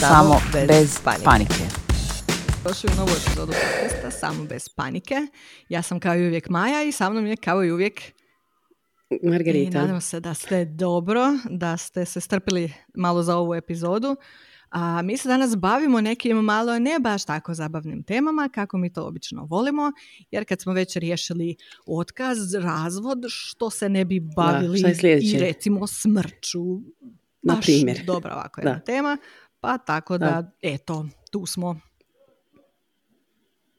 Samo bez panike. Došli u novu epizodu podcasta Samo bez panike. Ja sam kao i uvijek Maja i sa mnom je kao i uvijek i Margarita. nadam se da ste dobro, da ste se strpili malo za ovu epizodu. A mi se danas bavimo nekim malo ne baš tako zabavnim temama kako mi to obično volimo, jer kad smo već riješili otkaz, razvod, što se ne bi bavili sljedeće? i recimo smrću. Na Baš primjer. dobra ovako jedna Da. tema, pa tako da, Da. eto, tu smo.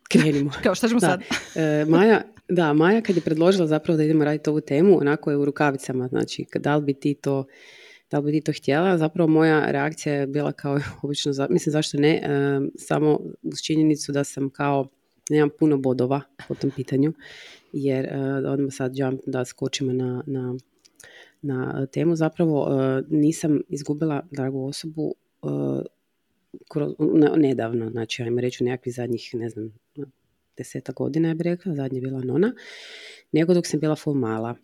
Krenimo. Kao što ćemo Da. sad? E, Maja, da, Maja kad je predložila zapravo da idemo raditi ovu temu, onako je u rukavicama, znači da li bi ti to da li bi ti to htjela, zapravo moja reakcija je bila kao obično, za- mislim zašto ne, e, samo uz činjenicu da sam kao, nemam puno bodova po tom pitanju, jer e, odmah sad jump da skočimo na, na, na temu, zapravo e, nisam izgubila dragu osobu e, kroz, ne- nedavno, znači ajmo reći nekakvih zadnjih, ne znam, deseta godina, ja bih rekla, zadnja je bila nona, nego dok sam bila full mala.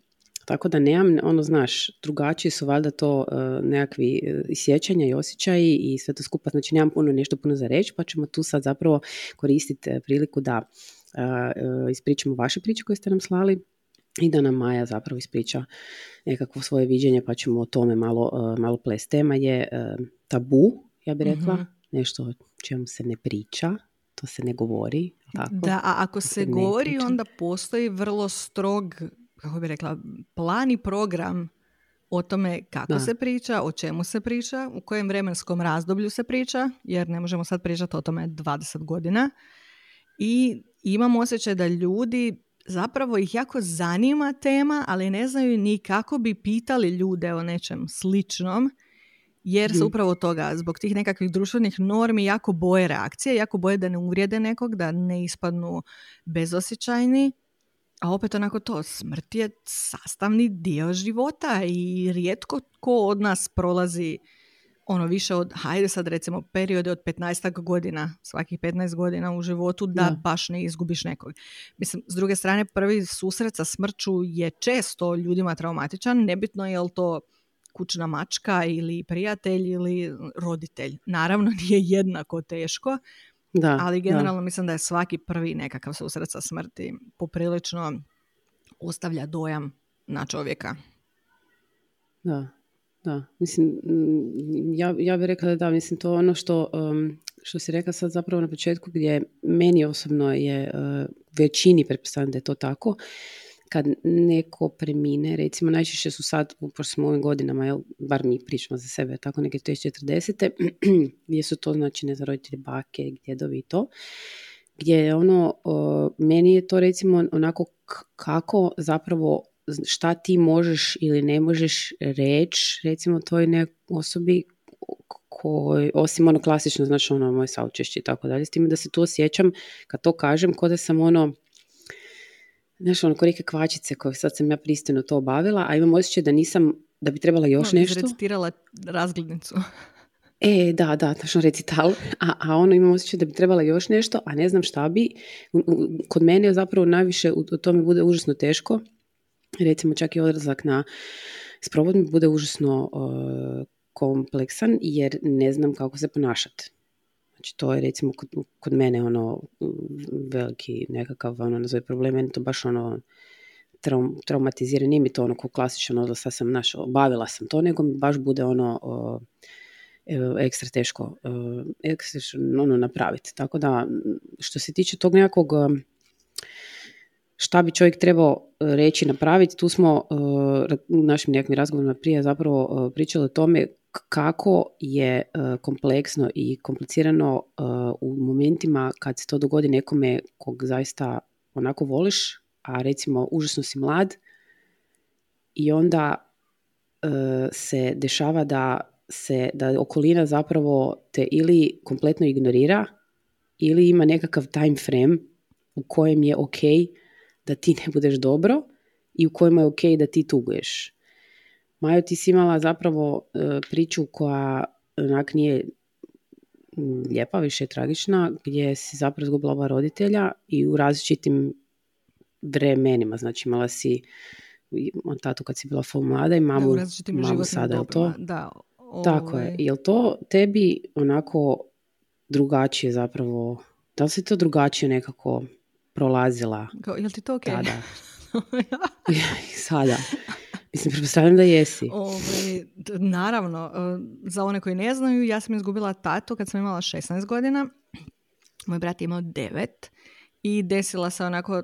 Tako da nemam, ono znaš, drugačiji su valjda to e, nekakvi e, i sjećanja i osjećaji i sve to skupa, znači nemam puno nešto puno za reći, pa ćemo tu sad zapravo koristiti e, priliku da ispričamo vaše priče koje ste nam slali i da nam Maja zapravo ispriča nekakvo svoje viđenje, pa ćemo o tome malo, malo ples. Tema je tabu, ja bih rekla, Mhm. nešto o čemu se ne priča, to se ne govori, tako? Da, a ako se se govori, onda postoji vrlo strog, kako bi rekla, plan i program o tome kako Da. se priča, o čemu se priča, u kojem vremenskom razdoblju se priča, jer ne možemo sad pričati o tome 20 godina. I imam osjećaj da ljudi zapravo ih jako zanima tema, ali ne znaju ni kako bi pitali ljude o nečem sličnom, jer se Mhm. upravo toga, zbog tih nekakvih društvenih normi, jako boje reakcije, jako boje da ne uvrijede nekog, da ne ispadnu bezosjećajni, a opet onako to, smrt je sastavni dio života i rijetko ko od nas prolazi ono više od, hajde sad recimo, periode od 15 godina, svakih 15 godina u životu, da, Da. baš ne izgubiš nekog. Mislim, s druge strane, prvi susret sa smrću je često ljudima traumatičan, nebitno je li to kućna mačka ili prijatelj ili roditelj. Naravno nije jednako teško, Da, ali da. generalno mislim da je svaki prvi nekakav susret sa smrti poprilično ostavlja dojam na čovjeka. Da, da. Mislim, mm, ja, ja bih rekla da da, mislim, to ono što, um, što si rekla sad zapravo na početku gdje meni osobno je uh, većini, pretpostavljam da je to tako, kad neko premine, recimo najčešće su sad, pošto smo ovim godinama, jel, bar mi pričamo za sebe, tako neke 40. gdje su to, znači, ne znam, roditelji, bake, djedovi i to, gdje je ono, meni je to recimo onako kako zapravo šta ti možeš ili ne možeš reći recimo toj nekoj osobi koji, osim ono klasično, znači ono moje saučešće i tako dalje, s time da se tu osjećam, kad to kažem, kao da sam ono, znaš, ono, ko neke kvačice koje sad sam ja pristojno to obavila, a imam osjećaj da nisam, da bi trebala još No, nešto. Izrecitirala razglednicu. E, da, da, točno recital. A, a ono imam osjećaj da bi trebala još nešto, a ne znam šta bi. Kod mene je zapravo najviše, u, u to mi bude užasno teško. Recimo čak i odlazak na sprovod mi bude užasno uh, kompleksan jer ne znam kako se ponašati. Znači to je recimo kod, kod mene ono veliki nekakav ono nazove problem, meni to baš ono traum, traumatizira, nije mi to ono ko klasično ono sad sam naš, obavila sam to, nego mi baš bude ono uh, e, ekstra teško ekstra ono napraviti. Tako da što se tiče tog nekakvog um, šta bi čovjek trebao reći, napraviti, tu smo u našim nekakvim razgovorima prije zapravo pričali o tome kako je uh, kompleksno i komplicirano uh, u momentima kad se to dogodi nekome kog zaista onako voliš, a recimo užasno si mlad i onda uh, se dešava da se da okolina zapravo te ili kompletno ignorira ili ima nekakav time frame u kojem je ok da ti ne budeš dobro i u kojima je ok da ti tuguješ. Majo, ti si imala zapravo e, priču koja onak nije lijepa, više je tragična, gdje si zapravo izgubila oba roditelja i u različitim vremenima. Znači imala si on tatu kad si bila full mlada i mamu, mamu sada, je to? Da, Tako je. Jel to tebi onako drugačije zapravo, da li si to drugačije nekako prolazila? Kao, jel ti to okej? Tada. Sada. Mislim, pretpostavljam da jesi. Ove, naravno, e, za one koji ne znaju, ja sam izgubila tatu kad sam imala 16 godina. Moj brat je imao 9 i desila se onako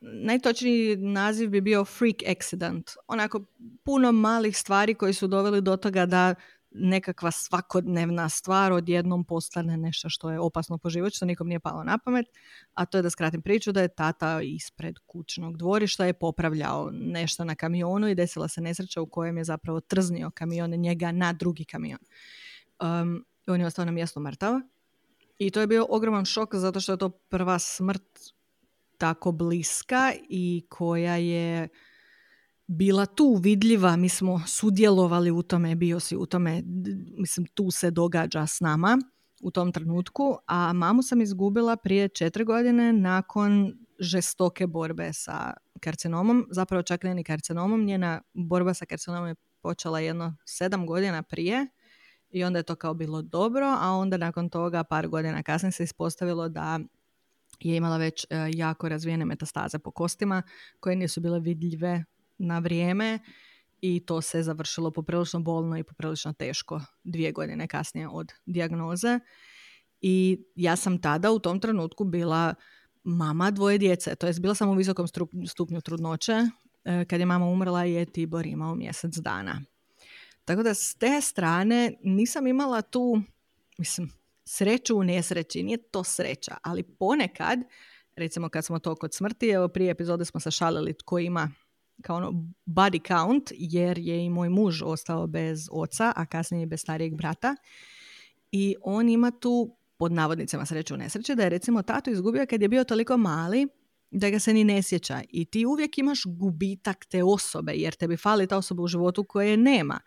najtočniji naziv bi bio freak accident. Onako puno malih stvari koji su doveli do toga da nekakva svakodnevna stvar odjednom postane nešto što je opasno po život, što nikom nije palo na pamet, a to je da skratim priču da je tata ispred kućnog dvorišta je popravljao nešto na kamionu i desila se nesreća u kojem je zapravo trznio kamion njega na drugi kamion. Um, on je ostao na mjestu mrtav i to je bio ogroman šok zato što je to prva smrt tako bliska i koja je bila tu vidljiva, mi smo sudjelovali u tome, bio si u tome, mislim tu se događa s nama u tom trenutku, a mamu sam izgubila prije četiri godine nakon žestoke borbe sa karcinomom, zapravo čak ne ni karcinomom, njena borba sa karcinomom je počela jedno sedam godina prije i onda je to kao bilo dobro, a onda nakon toga par godina kasnije se ispostavilo da je imala već e, jako razvijene metastaze po kostima koje nisu bile vidljive na vrijeme i to se završilo poprilično bolno i poprilično teško dvije godine kasnije od dijagnoze. I ja sam tada u tom trenutku bila mama dvoje djece, to jest bila sam u visokom stupnju trudnoće. E, kad je mama umrla je Tibor imao mjesec dana. Tako da s te strane nisam imala tu, mislim, sreću u nesreći. Nije to sreća, ali ponekad, recimo kad smo to kod smrti, evo prije epizode smo se šalili tko ima kao ono body count, jer je i moj muž ostao bez oca, a kasnije bez starijeg brata. I on ima tu, pod navodnicama sreću u nesreći, da je recimo tatu izgubio kad je bio toliko mali da ga se ni ne sjeća. I ti uvijek imaš gubitak te osobe, jer tebi fali ta osoba u životu koje nema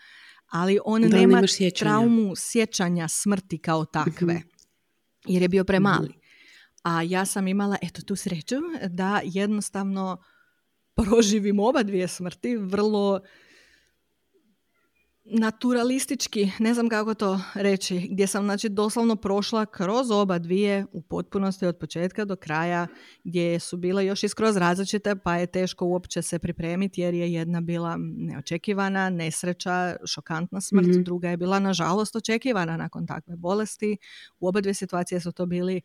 ali on da, nema traumu sjećanja smrti kao takve, mhm. jer je bio premali. Mhm. A ja sam imala, eto, tu sreću da jednostavno proživim oba dvije smrti vrlo naturalistički, ne znam kako to reći, gdje sam znači doslovno prošla kroz oba dvije u potpunosti od početka do kraja, gdje su bile još i skroz različite, pa je teško uopće se pripremiti jer je jedna bila neočekivana, nesreća, šokantna smrt, mm druga je bila nažalost očekivana nakon takve bolesti. U oba dvije situacije su to bili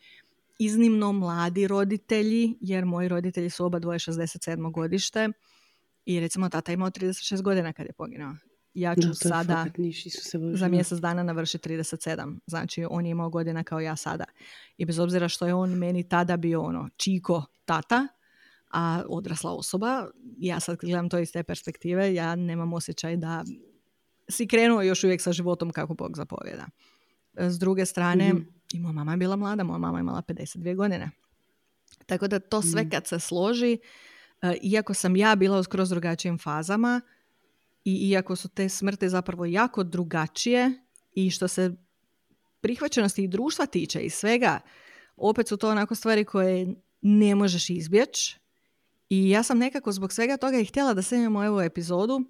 iznimno mladi roditelji, jer moji roditelji su oba dvoje 67. godište i recimo tata imao 36 godina kad je poginuo ja ću sada za mjesec dana navršiti 37. Znači, on je imao godina kao ja sada. I bez obzira što je on meni tada bio ono čiko tata, a odrasla osoba, ja sad gledam to iz te perspektive, ja nemam osjećaj da si krenuo još uvijek sa životom kako Bog zapovjeda. S druge strane, mm i moja mama je bila mlada, moja mama je imala 52 godine. Tako da to sve mhm. kad se složi, e, iako sam ja bila u skroz drugačijim fazama, i iako su te smrti zapravo jako drugačije i što se prihvaćenosti i društva tiče i svega, opet su to onako stvari koje ne možeš izbjeći. I ja sam nekako zbog svega toga i htjela da snimamo ovu epizodu,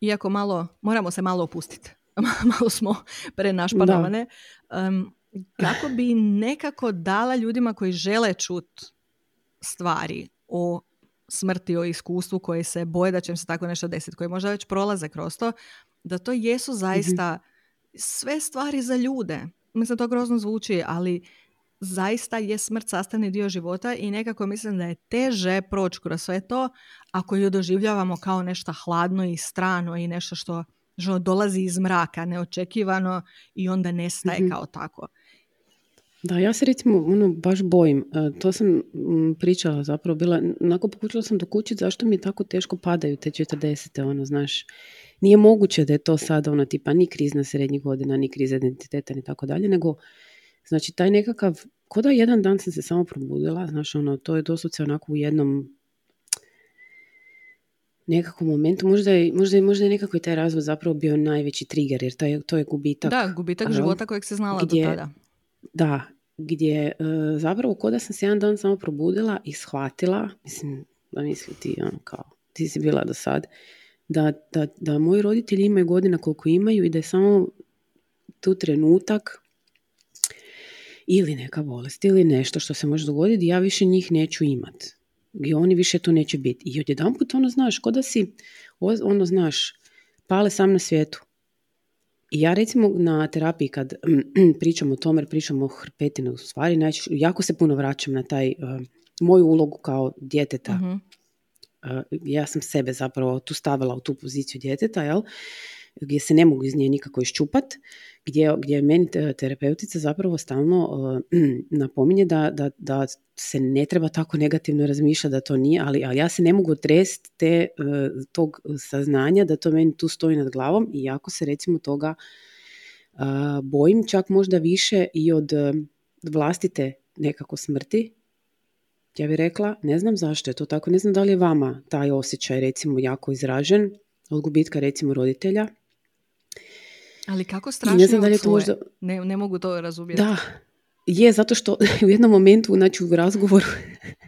iako malo, moramo se malo opustiti. malo smo prenašpanovane. Um, kako bi nekako dala ljudima koji žele čut stvari o smrti, o iskustvu koji se boje da će im se tako nešto desiti, koji možda već prolaze kroz to, da to jesu zaista sve stvari za ljude. Mislim, to grozno zvuči, ali zaista je smrt sastavni dio života i nekako mislim da je teže proći kroz sve to ako ju doživljavamo kao nešto hladno i strano i nešto što, dolazi iz mraka, neočekivano i onda nestaje mm kao tako. Da, ja se recimo ono, baš bojim. E, to sam pričala zapravo bila, onako pokušala sam dokućiti zašto mi tako teško padaju te 40. ono, znaš. Nije moguće da je to sada ono tipa ni krizna srednjih godina, ni kriza identiteta, ni tako dalje, nego znači taj nekakav, ko da jedan dan sam se samo probudila, znaš ono, to je doslovce onako u jednom nekakvom momentu, možda je, možda, je, možda je nekako i taj razvoj zapravo bio najveći trigger, jer taj, to je gubitak. Da, gubitak života kojeg se znala gdje, do tada. Da, gdje e, zapravo kod sam se jedan dan samo probudila i shvatila, mislim, da misli ti ono kao ti si bila do sad, da, da, da moji roditelji imaju godina koliko imaju i da je samo tu trenutak ili neka bolest ili nešto što se može dogoditi, ja više njih neću imat. I oni više tu neće biti. I odjedan put ono znaš, ko da si, ono znaš, pale sam na svijetu. I ja recimo na terapiji kad pričam o tome, pričam o hrpetinu u stvari, jako se puno vraćam na taj uh, moju ulogu kao djeteta. Mhm. Uh, ja sam sebe zapravo tu stavila u tu poziciju djeteta, jel? gdje se ne mogu iz nje nikako iščupat, gdje, gdje meni terapeutica zapravo stalno uh, napominje da, da, da se ne treba tako negativno razmišljati da to nije, ali, ali ja se ne mogu trest te, uh, tog saznanja da to meni tu stoji nad glavom i jako se recimo toga uh, bojim čak možda više i od vlastite nekako smrti, ja bih rekla, ne znam zašto je to tako, ne znam da li je vama taj osjećaj recimo jako izražen od gubitka recimo roditelja, ali kako strašno ne znam da li je to možda... ne, ne mogu to razumjeti. Da, je, zato što u jednom momentu, znači u razgovoru,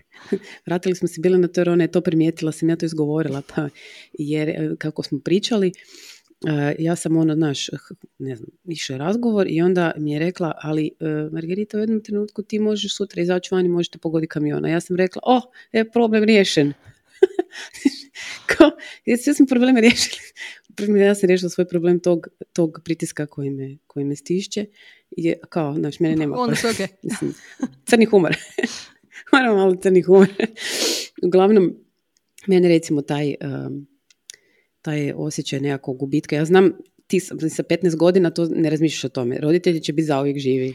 vratili smo se bili na to jer ona je to primijetila, sam ja to izgovorila, pa jer e, kako smo pričali, e, ja sam ono, naš, ne znam, više razgovor i onda mi je rekla, ali e, Margarita u jednom trenutku ti možeš sutra izaći van i možete pogoditi kamiona. Ja sam rekla, oh, je problem riješen. Kao, sve smo probleme riješili ja sam riješila svoj problem tog, tog pritiska koji me, koji me stišće. I kao, znaš, mene nema... Onda sve okay. Mislim, crni humor. Moram malo crni humor. Uglavnom, mene recimo taj, um, taj osjećaj nekakvog gubitka. Ja znam, ti sa 15 godina to ne razmišljaš o tome. Roditelji će biti zauvijek živi.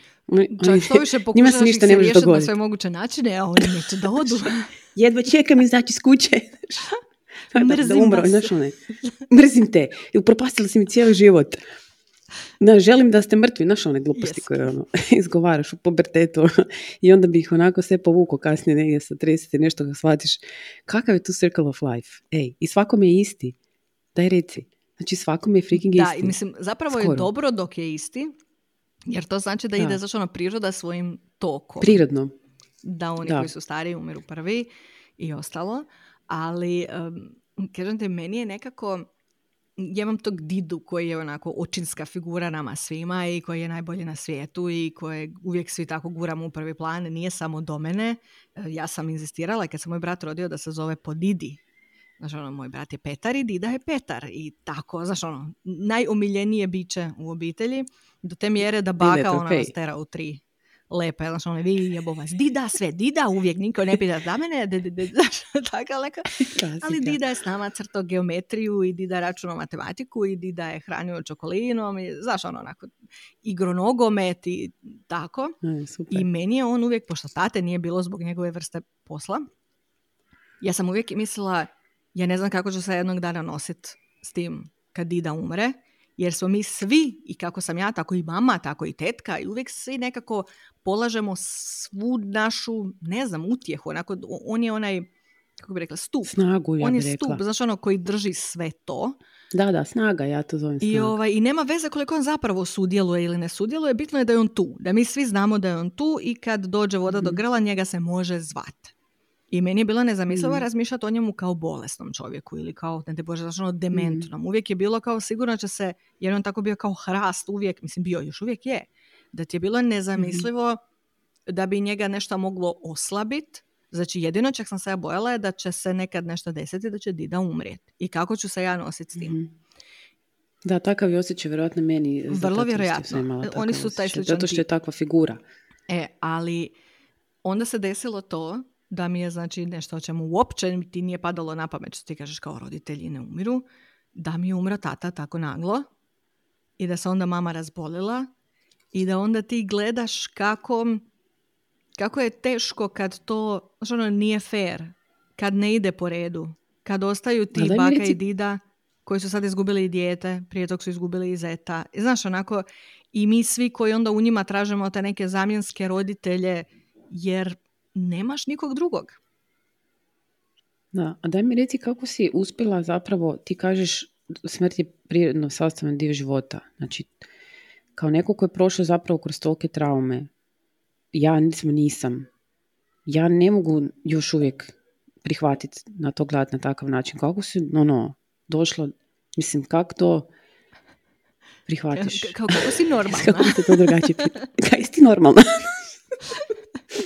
Čak što više pokušaš ih se riješiti na sve moguće načine, a oni neće da odu. Jedva čekam izaći iz kuće. Mrzim da, umro, znaš one, mrzim te, i upropastila si mi cijeli život. Da, želim da ste mrtvi, znaš one gluposti koje ono, izgovaraš u pubertetu i onda bi ih onako sve povuko kasnije negdje sa 30 i nešto ga shvatiš. Kakav je tu circle of life? Ej, i svakom je isti. Daj reci. Znači svakom je freaking da, isti. Da, i mislim, zapravo je dobro dok je isti, jer to znači da, da. ide zašto ono priroda svojim tokom. Prirodno. Da oni koji su stariji umiru prvi i ostalo. Ali kažem te, meni je nekako, ja imam tog didu koji je onako očinska figura nama svima i koji je najbolji na svijetu i koje uvijek svi tako guramo u prvi plan, nije samo do mene. E, ja sam inzistirala kad se moj brat rodio da se zove po Didi. Znaš, ono, moj brat je Petar i Dida je Petar. I tako, znaš, ono, najomiljenije biće u obitelji do te mjere da baka ona stera u tri lepa, znaš, ono, vi jebo vas, dida sve, dida, uvijek niko ne pita za mene, de, de, de, tako neka. Ali dida je s nama crto geometriju i dida računao matematiku i dida je hranio čokolinom i, znaš, ono, onako, igro nogomet i tako. I meni je on uvijek, pošto tate nije bilo zbog njegove vrste posla, ja sam uvijek mislila, ja ne znam kako ću se jednog dana nositi s tim kad dida umre, jer smo mi svi, i kako sam ja, tako i mama, tako i tetka, i uvijek svi nekako polažemo svu našu, ne znam, utjehu. Onako, on je onaj, kako bi rekla, stup. Snagu, ja On je stup, znaš ono koji drži sve to. Da, da, snaga, ja to zovem snaga. I, ovaj, I nema veze koliko on zapravo sudjeluje ili ne sudjeluje, bitno je da je on tu. Da mi svi znamo da je on tu i kad dođe voda do mhm. grla, njega se može zvat. I meni je bilo nezamislivo mm. razmišljati o njemu kao bolesnom čovjeku ili kao, ne te bože, znači ono dementnom. Mm. Uvijek je bilo kao sigurno će se, jer on tako bio kao hrast uvijek, mislim bio još uvijek je, da ti je bilo nezamislivo mm. da bi njega nešto moglo oslabiti. Znači jedino čak sam se ja bojala je da će se nekad nešto desiti, da će Dida umrijeti. I kako ću se ja nositi s tim. Mm. Da, takav je osjećaj vjerojatno meni. Vrlo vjerojatno. Oni su taj sličan Zato što je takva figura. E, ali onda se desilo to da mi je znači nešto o čemu uopće ti nije padalo na pamet što ti kažeš kao roditelji ne umiru, da mi je umro tata tako naglo i da se onda mama razbolila i da onda ti gledaš kako, kako je teško kad to znači ono, nije fair, kad ne ide po redu, kad ostaju ti baka i dida koji su sad izgubili i dijete, prije tog su izgubili i zeta. I znaš, onako, i mi svi koji onda u njima tražimo te neke zamjenske roditelje, jer nemaš nikog drugog. Da, a daj mi reci kako si uspjela zapravo, ti kažeš smrt je prirodno sastavan dio života. Znači, kao neko ko je prošao zapravo kroz tolike traume, ja nisam, nisam. Ja ne mogu još uvijek prihvatiti na to gledati na takav način. Kako si, ono, došlo, mislim, kako to prihvatiš? Kako si normalna? kako se to drugačije Kaj si ti normalna?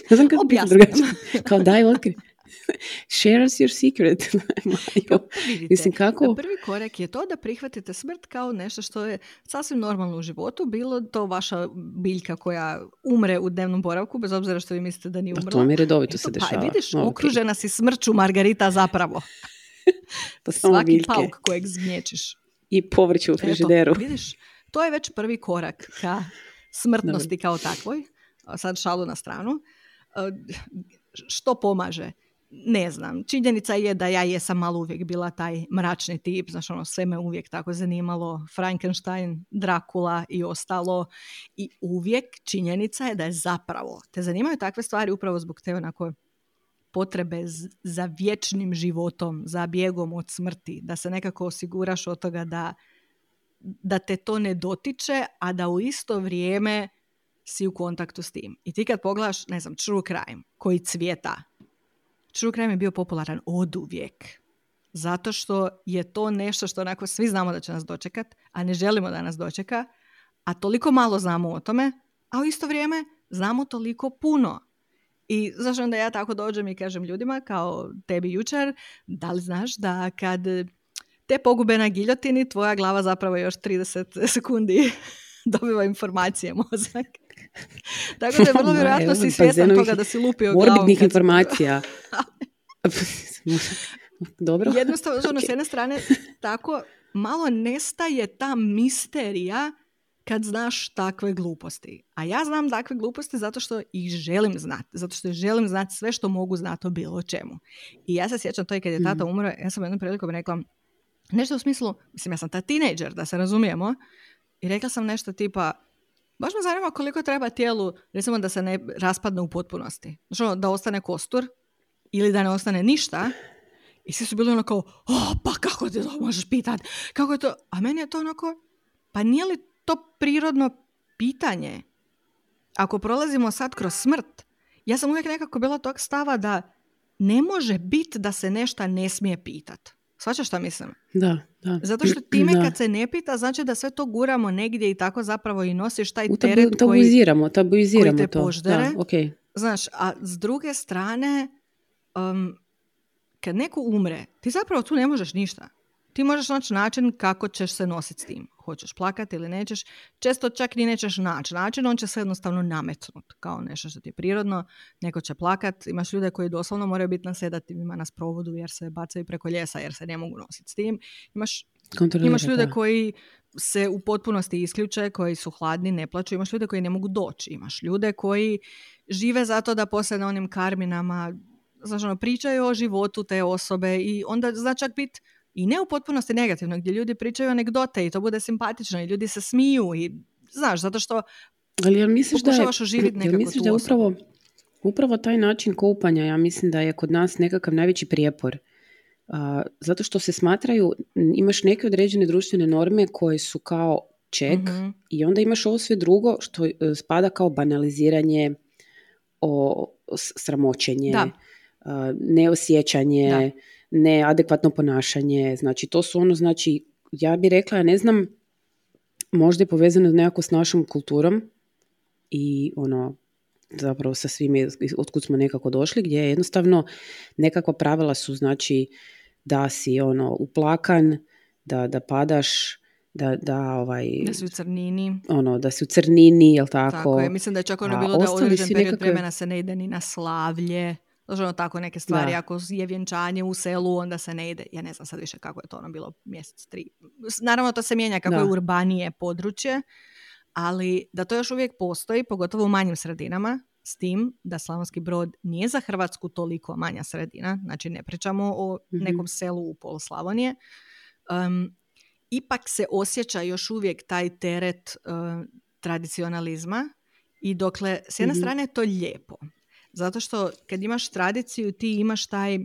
ne znam kako drugačije. Kao daj otkri. Share us your secret. Mislim, kako... Prvi korak je to da prihvatite smrt kao nešto što je sasvim normalno u životu. Bilo to vaša biljka koja umre u dnevnom boravku, bez obzira što vi mislite da nije umrla. To mi redovito se pa, dešava. Pa, vidiš, okružena si smrću Margarita zapravo. to Svaki biljke. pauk kojeg zgnječiš. I povrće u frižideru. vidiš, to je već prvi korak ka smrtnosti kao takvoj. Sad šalu na stranu. Što pomaže? ne znam, činjenica je da ja jesam malo uvijek bila taj mračni tip, znaš ono, sve me uvijek tako zanimalo, Frankenstein, Drakula i ostalo. I uvijek činjenica je da je zapravo, te zanimaju takve stvari upravo zbog te onako potrebe za vječnim životom, za bjegom od smrti, da se nekako osiguraš od toga da, da te to ne dotiče, a da u isto vrijeme si u kontaktu s tim. I ti kad pogledaš, ne znam, true crime koji cvjeta True crime je bio popularan od uvijek. Zato što je to nešto što onako svi znamo da će nas dočekat, a ne želimo da nas dočeka, a toliko malo znamo o tome, a u isto vrijeme znamo toliko puno. I zašto onda ja tako dođem i kažem ljudima kao tebi jučer, da li znaš da kad te pogube na giljotini, tvoja glava zapravo još 30 sekundi dobiva informacije mozak. Tako da je vrlo vjerojatno si svjestan toga da si lupio glavom. Morbidnih informacija. Dobro. Jednostavno, ono, s jedne strane, tako malo nestaje ta misterija kad znaš takve gluposti. A ja znam takve gluposti zato što ih želim znati. Zato što želim znati sve što mogu znati o bilo čemu. I ja se sjećam to i kad je tata mhm. umro, ja sam jednom prilikom rekla nešto u smislu, mislim ja sam ta tinejdžer, da se razumijemo, i rekla sam nešto tipa, baš me zanima koliko treba tijelu, recimo da se ne raspadne u potpunosti. Znači ono, da ostane kostur ili da ne ostane ništa. I svi su bili ono kao, oh, pa kako ti to možeš pitat? Kako je to? A meni je to onako, pa nije li to prirodno pitanje? Ako prolazimo sad kroz smrt, ja sam uvijek nekako bila tog stava da ne može biti da se nešto ne smije pitat. Svačaš šta mislim? Da, da. Zato što time da. kad se ne pita, znači da sve to guramo negdje i tako zapravo i nosiš taj teret tabu, koji, tabuiziramo koji te poždere. Da, okay. Znaš, a s druge strane, um, kad neko umre, ti zapravo tu ne možeš ništa. Ti možeš naći način kako ćeš se nositi s tim. Hoćeš plakati ili nećeš. Često čak ni nećeš naći način, on će se jednostavno nametnut kao nešto što ti je prirodno. Neko će plakat. Imaš ljude koji doslovno moraju biti na sedativima na sprovodu jer se bacaju preko ljesa jer se ne mogu nositi s tim. Imaš, imaš ljude koji se u potpunosti isključe, koji su hladni, ne plaću. Imaš ljude koji ne mogu doći. Imaš ljude koji žive zato da poslije na onim karminama znači, ono, pričaju o životu te osobe i onda zna čak biti i ne u potpunosti negativno, gdje ljudi pričaju anegdote i to bude simpatično i ljudi se smiju i znaš, zato što ali ja misliš da je, nekako misliš da je upravo, upravo taj način kupanja, ja mislim da je kod nas nekakav najveći prijepor. Uh, zato što se smatraju, imaš neke određene društvene norme koje su kao ček mhm. i onda imaš ovo sve drugo što e, spada kao banaliziranje, o, sramoćenje, da neosjećanje, neadekvatno ponašanje. Znači, to su ono, znači, ja bih rekla, ja ne znam, možda je povezano nekako s našom kulturom i ono, zapravo sa svime otkud smo nekako došli, gdje je jednostavno nekakva pravila su, znači, da si ono uplakan, da, da padaš, da, da, ovaj, da si u crnini. Ono, da si u crnini, jel tako? Tako je, mislim da je čak ono bilo da određen period nekakve... vremena se ne ide ni na slavlje. Znači ono tako neke stvari, ako je vjenčanje u selu, onda se ne ide, ja ne znam sad više kako je to ono bilo mjesec, tri. Naravno to se mijenja kako je urbanije područje, ali da to još uvijek postoji, pogotovo u manjim sredinama, s tim da Slavonski brod nije za Hrvatsku toliko manja sredina, znači ne pričamo o mhm. nekom selu u pol Slavonije, um, ipak se osjeća još uvijek taj teret uh, tradicionalizma i dokle s jedne mm strane je to lijepo, zato što kad imaš tradiciju ti imaš taj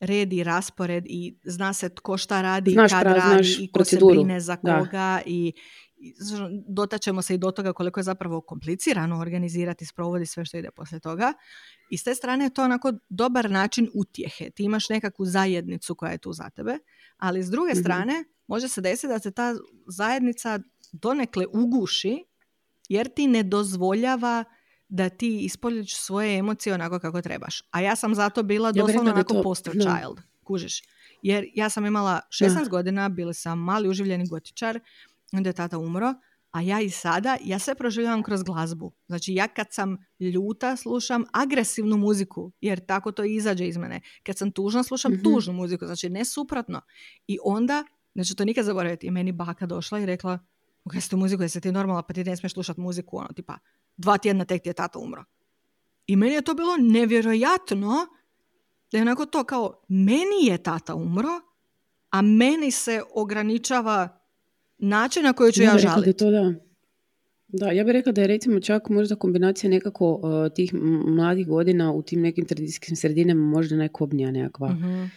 red i raspored i zna se tko šta radi, znaš kad radi i ko se brine za koga i dotaćemo se i do toga koliko je zapravo komplicirano organizirati, sprovodi sve što ide poslije toga. I s te strane je to onako dobar način utjehe. Ti imaš nekakvu zajednicu koja je tu za tebe, ali s druge mhm. strane može se desiti da se ta zajednica donekle uguši jer ti ne dozvoljava da ti ispoljiš svoje emocije onako kako trebaš. A ja sam zato bila doslovno onako to... poster child, kužiš. Jer ja sam imala 16 godina, bili sam mali uživljeni gotičar, onda je tata umro, a ja i sada, ja sve proživljavam kroz glazbu. Znači ja kad sam ljuta slušam agresivnu muziku, jer tako to izađe iz mene. Kad sam tužna slušam mm tužnu muziku, znači ne suprotno. I onda, znači to nikad zaboraviti, je meni baka došla i rekla, u ste muziku, jesi ti normalna, pa ti ne smiješ slušati muziku, ono, tipa, dva tjedna tek ti je tata umro. I meni je to bilo nevjerojatno da je onako to kao, meni je tata umro, a meni se ograničava način na koji ću ja, ja žaliti. Da, to da. Da, ja bih rekla da je recimo čak možda kombinacija nekako uh, tih mladih godina u tim nekim tradicijskim sredinama možda najkobnija nekakva uh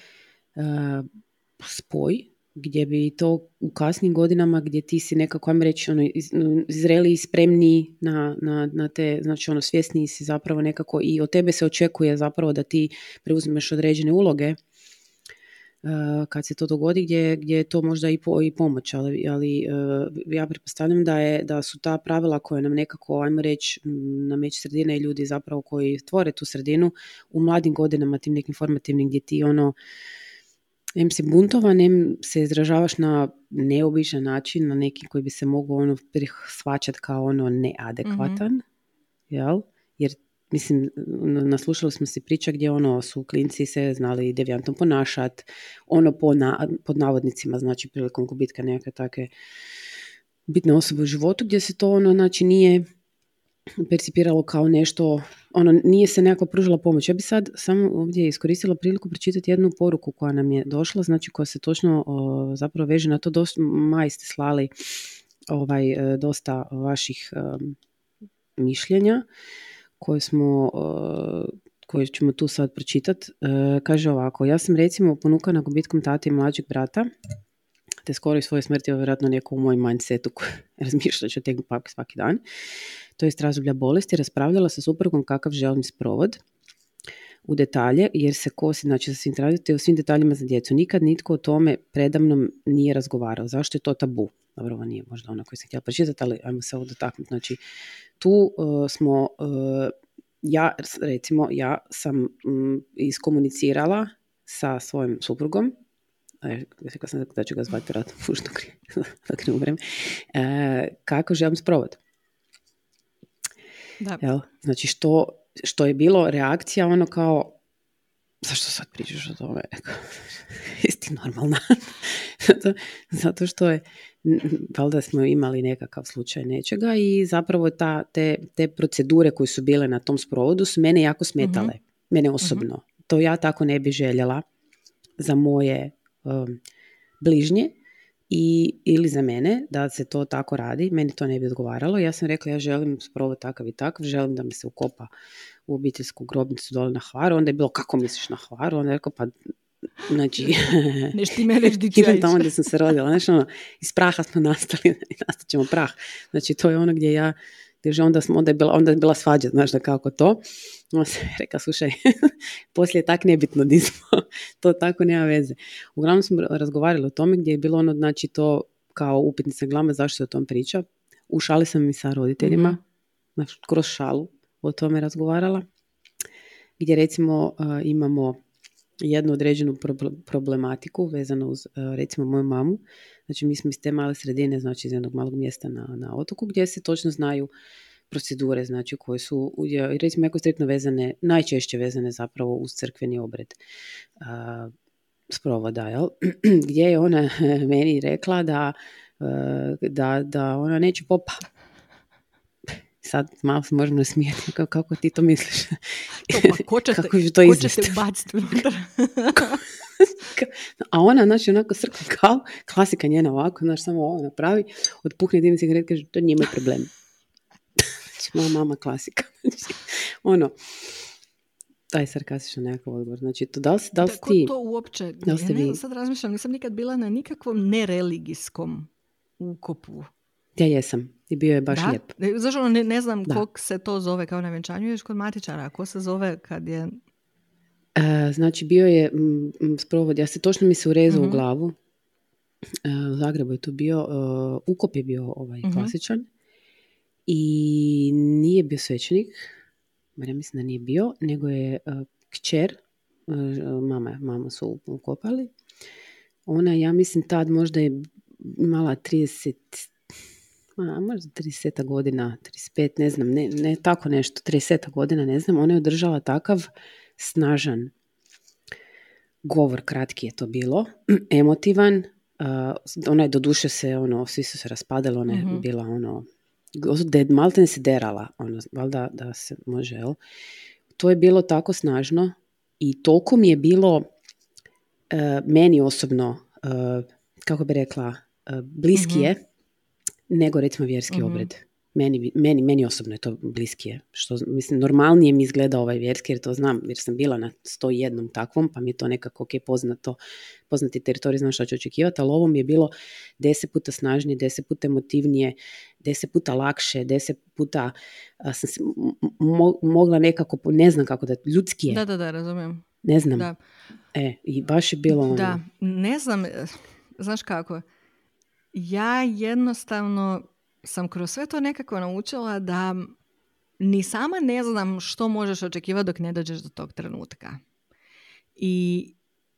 spoj gdje bi to u kasnim godinama gdje ti si nekako, ajmo reći, ono, zreli i spremni na, na, na, te, znači ono, svjesniji si zapravo nekako i od tebe se očekuje zapravo da ti preuzmeš određene uloge uh, kad se to dogodi gdje, gdje je to možda i, po, i pomoć, ali, ali uh, ja pretpostavljam da, je, da su ta pravila koje nam nekako, ajmo reći, nameću sredine i ljudi zapravo koji tvore tu sredinu u mladim godinama, tim nekim formativnim gdje ti ono, em si buntovan, em se izražavaš na neobičan način, na neki koji bi se mogao ono shvaćati kao ono neadekvatan, mm jel? Jer mislim, naslušali smo se priča gdje ono su klinci se znali devijantno ponašati, ono po pod navodnicima, znači prilikom gubitka neke takve bitne osobe u životu, gdje se to ono, znači nije percipiralo kao nešto, ono, nije se nekako pružila pomoć. Ja bi sad samo ovdje iskoristila priliku pročitati jednu poruku koja nam je došla, znači koja se točno zapravo veže na to, dosta, maj ste slali ovaj, e, dosta vaših e, mišljenja koje smo koje ćemo tu sad pročitati. E, kaže ovako, ja sam recimo ponukana gubitkom tate i mlađeg brata, te skoro i svoje smrti, vjerojatno neko u moj mindsetu razmišljat ću tek papke svaki dan to jest razdoblja bolesti, raspravljala sa suprugom kakav želim sprovod u detalje, jer se kosi, znači sa svim te o svim detaljima za djecu. Nikad nitko o tome predamnom nije razgovarao. Zašto je to tabu? Dobro, ovo nije možda ona koju sam htjela pročitati, ali ajmo se ovo dotaknuti. Znači, tu uh, smo, uh, ja recimo, ja sam um, iskomunicirala sa svojim suprugom, rekla sam da ću ga zvati vjerojatno dok ne umrem, e, kako želim sprovod. Da. Jel? Znači što, što je bilo reakcija ono kao zašto sad pričaš o tome? Jesi ti normalna? zato, zato što je valjda smo imali nekakav slučaj nečega i zapravo ta, te, te procedure koje su bile na tom sprovodu su mene jako smetale. mm Mene osobno. mm To ja tako ne bi željela za moje um, bližnje i, ili za mene da se to tako radi, meni to ne bi odgovaralo. Ja sam rekla ja želim sprovod takav i takav, želim da mi se ukopa u obiteljsku grobnicu dole na Hvaru. Onda je bilo kako misliš na Hvaru? Onda je rekao pa znači... Neš ti mene tamo gdje sam se rodila. Znači, ono, iz praha smo nastali nastat ćemo prah. Znači to je ono gdje ja jer onda, smo, onda, je bila, onda je bila svađa, znaš da kako to. Onda se reka, slušaj, poslije je tak nebitno di smo, to tako nema veze. Uglavnom smo razgovarali o tome gdje je bilo ono, znači to kao upitnica glama zašto se o tom priča. U šali sam i sa roditeljima, mm znači, kroz šalu o tome razgovarala. Gdje recimo imamo jednu određenu problematiku vezano uz recimo moju mamu Znači mi smo iz te male sredine, znači iz jednog malog mjesta na, na otoku gdje se točno znaju procedure, znači koje su recimo jako striktno vezane, najčešće vezane zapravo uz crkveni obred uh, sprovoda, jel? gdje je ona meni rekla da, da, da ona neće popa. Sad malo se možemo nasmijeti, kako, kako ti to misliš? To, pa, ko će kako to ko će te ubaciti A ona, znači, onako srkla kao, klasika njena ovako, znači, samo ovo napravi, otpuhne dim cigaret, kaže, to nije moj problem. znači, moja mama klasika. Znači, ono, taj sarkastičan nekakav odgovor. Znači, to, da li, da li ti... to uopće? Da li ste ja ne, sad razmišljam, nisam nikad bila na nikakvom nereligijskom ukopu Ja jesam. I bio je baš da? lijep. Zašto ono, ne, ne znam Da. kog se to zove kao na vjenčanju, još kod matičara. Ko se zove kad je... E, znači, bio je mm, mm, sprovod, ja se točno mi se urezao Mhm. u glavu. E, u Zagrebu je to bio, e, ukop je bio ovaj Mhm. klasičan. I nije bio svećenik, ja mislim da nije bio, nego je e, kćer, e, mama, mama su ukopali. Ona, ja mislim, tad možda je imala 30, ma, možda 30 godina, 35, ne znam, ne, ne tako nešto, 30 godina, ne znam, ona je održala takav snažan govor, kratki je to bilo, emotivan, uh, ona je doduše se, ono, svi su se raspadali, ona je Mhm. bila, ono, de, malte se derala, ono, valjda da se može, jel? To je bilo tako snažno i toliko mi je bilo uh, meni osobno, uh, kako bi rekla, uh, bliskije nego recimo vjerski Mhm. obred. Meni, meni, meni osobno je to bliskije. Što, mislim, normalnije mi izgleda ovaj vjerski, jer to znam, jer sam bila na 101 takvom, pa mi je to nekako ok, poznato, poznati teritorij, znam šta ću očekivati, ali ovo mi je bilo deset puta snažnije, deset puta emotivnije, deset puta lakše, deset puta a, sam se mo- mogla nekako, po- ne znam kako da, ljudski je, Da, da, da, razumijem. ne znam. Da. E, i baš je bilo ono, Da, ne znam, eh, znaš kako, ja jednostavno sam kroz sve to nekako naučila da ni sama ne znam što možeš očekivati dok ne dođeš do tog trenutka. I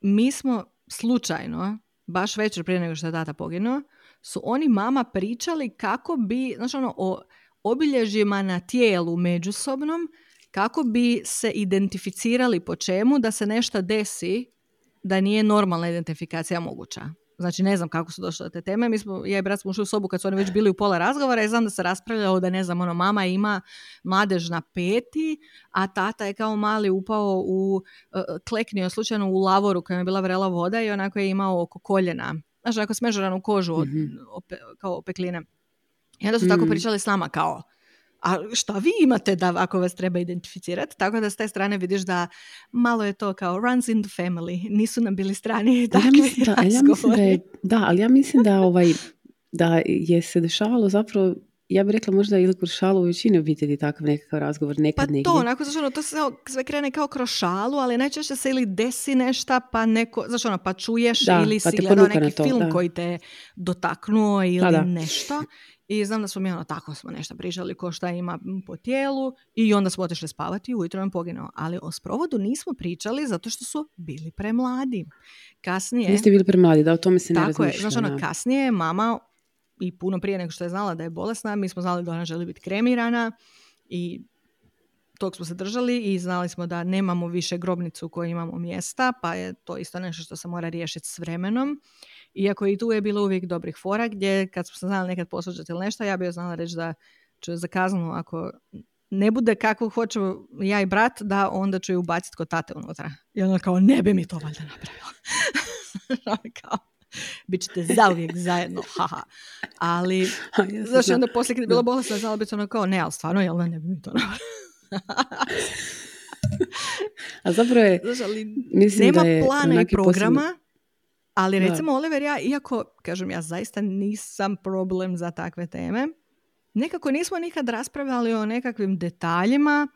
mi smo slučajno, baš večer prije nego što je tata poginuo, su oni mama pričali kako bi, znaš ono, o obilježjima na tijelu međusobnom, kako bi se identificirali po čemu da se nešto desi da nije normalna identifikacija moguća. Znači, ne znam kako su došle do te teme. Mi smo, ja i brat smo ušli u sobu kad su oni već bili u pola razgovora i znam da se raspravljalo da, ne znam, ono, mama ima mladež na peti, a tata je kao mali upao u, uh, kleknio slučajno u lavoru kojem je bila vrela voda i onako je imao oko koljena. Znaš, onako smežuranu kožu od, Mhm. ope- kao opekline. I onda su tako Mhm. pričali s nama kao, a šta vi imate da ako vas treba identificirati? Tako da s te strane vidiš da malo je to kao runs in the family. Nisu nam bili strani takvi ja mislim da, ja mislim da je, da, ali ja mislim da ovaj, da je se dešavalo zapravo, ja bih rekla možda ili kroz šalu u većini obitelji takav nekakav razgovor Pa nekad negdje. to, onako, znaš, ono, to se sve krene kao kroz šalu, ali najčešće se ili desi nešta, pa neko, znaš, ono, pa čuješ Da, ili pa si gledao neki to, film da. koji te dotaknuo ili Da, da. nešto. I znam da smo mi ono tako smo nešto pričali ko šta ima po tijelu i onda smo otišli spavati i ujutro nam poginuo. Ali o sprovodu nismo pričali zato što su bili premladi. Kasnije... Niste bili premladi, da o tome se ne Tako je, znaš ono, kasnije je mama i puno prije nego što je znala da je bolesna, mi smo znali da ona želi biti kremirana i tog smo se držali i znali smo da nemamo više grobnicu u kojoj imamo mjesta, pa je to isto nešto što se mora riješiti s vremenom. Iako i tu je bilo uvijek dobrih fora gdje kad smo se znali nekad posvađati ili nešto, ja bi joj znala reći da ću je za kaznu ako ne bude kako hoću ja i brat, da onda ću je ubaciti kod tate unutra. I ona kao, ne bi mi to valjda napravila. Kao, bit ćete zauvijek zajedno, haha. Ali, znaš, onda poslije kad je bila bolesna, znala biti ono kao, ne, ali stvarno, jel da ne bi mi to napravila. A zapravo je, Znaš, ali mislim nema da je plana i programa, posebno- ali Da. recimo Oliver ja, iako, kažem, ja zaista nisam problem za takve teme, nekako nismo nikad raspravljali o nekakvim detaljima,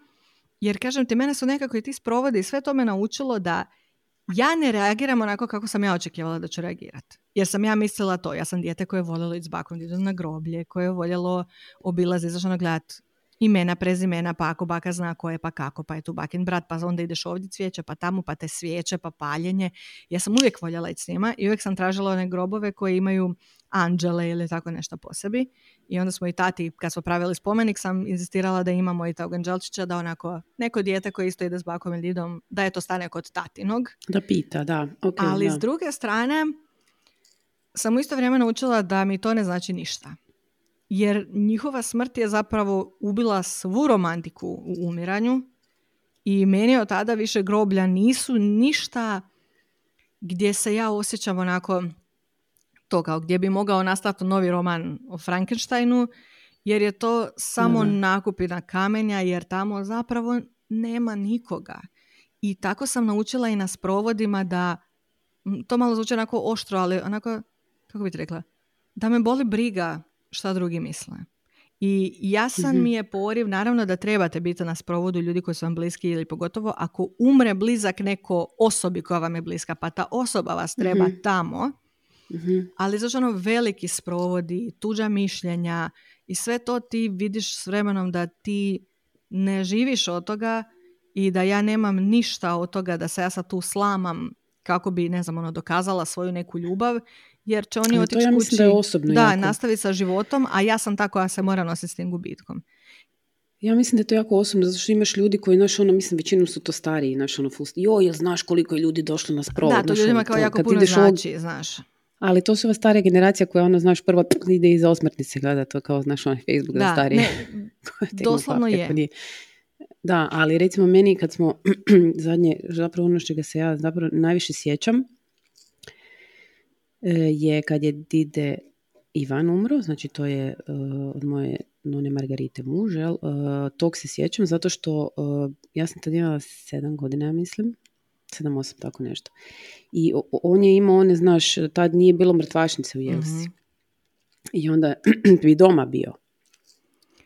jer kažem ti, mene su nekako i ti sprovodi i sve to me naučilo da ja ne reagiram onako kako sam ja očekivala da ću reagirati. Jer sam ja mislila to, ja sam dijete koje je voljelo ići s bakom da na groblje, koje je voljelo obilaziti, znaš ono gledat imena, prezimena, pa ako baka zna ko je, pa kako, pa je tu bakin brat, pa onda ideš ovdje cvijeće, pa tamo, pa te svijeće, pa paljenje. Ja sam uvijek voljela ići s njima i uvijek sam tražila one grobove koji imaju anđele ili tako nešto po sebi. I onda smo i tati, kad smo pravili spomenik, sam insistirala da imamo i tog anđelčića, da onako neko dijete koje isto ide s bakom ili didom, da je to stane kod tatinog. Da pita, da. ok, Ali da. s druge strane, sam u isto vrijeme naučila da mi to ne znači ništa. Jer njihova smrt je zapravo ubila svu romantiku u umiranju i meni od tada više groblja nisu ništa gdje se ja osjećam onako to kao gdje bi mogao nastati novi roman o Frankensteinu jer je to samo da. nakupina kamenja jer tamo zapravo nema nikoga. I tako sam naučila i na sprovodima da to malo zvuči onako oštro, ali onako, kako bi ti rekla, da me boli briga šta drugi misle. I jasan Mhm. mi je poriv, naravno da trebate biti na sprovodu ljudi koji su vam bliski ili pogotovo ako umre blizak neko osobi koja vam je bliska, pa ta osoba vas treba Mhm. tamo, Mhm. ali zašto ono veliki sprovodi, tuđa mišljenja i sve to ti vidiš s vremenom da ti ne živiš od toga i da ja nemam ništa od toga da se ja sad tu slamam kako bi, ne znam, ono, dokazala svoju neku ljubav, jer će oni otići ja kući, da je osobno da, jako. nastaviti sa životom, a ja sam ta koja se mora nositi s tim gubitkom. Ja mislim da je to jako osobno, zato što imaš ljudi koji, znaš, ono, mislim, većinom su to stariji, znaš, ono, full, joj, jel znaš koliko je ljudi došlo na sprovod? da, to znaš, ljudima ono, kao to, jako puno ideš ovog- znači, znaš. Ali to su ova starija generacija koja, ono, znaš, prvo ide iza osmrtnice gleda to kao, znaš, onaj Facebook za Da, starije. ne, doslovno papir, je. pa nije. Da, ali recimo meni kad smo zadnje, zapravo ono čega se ja zapravo najviše sjećam, je kad je Dide Ivan umro, znači to je e, od moje none Margarite muž, jel? E, tog se sjećam zato što e, ja sam tad imala sedam godina, ja mislim, sedam, osam, tako nešto. I on je imao, one, znaš, tad nije bilo mrtvačnice u Jelsi. Mhm. I onda bi doma bio.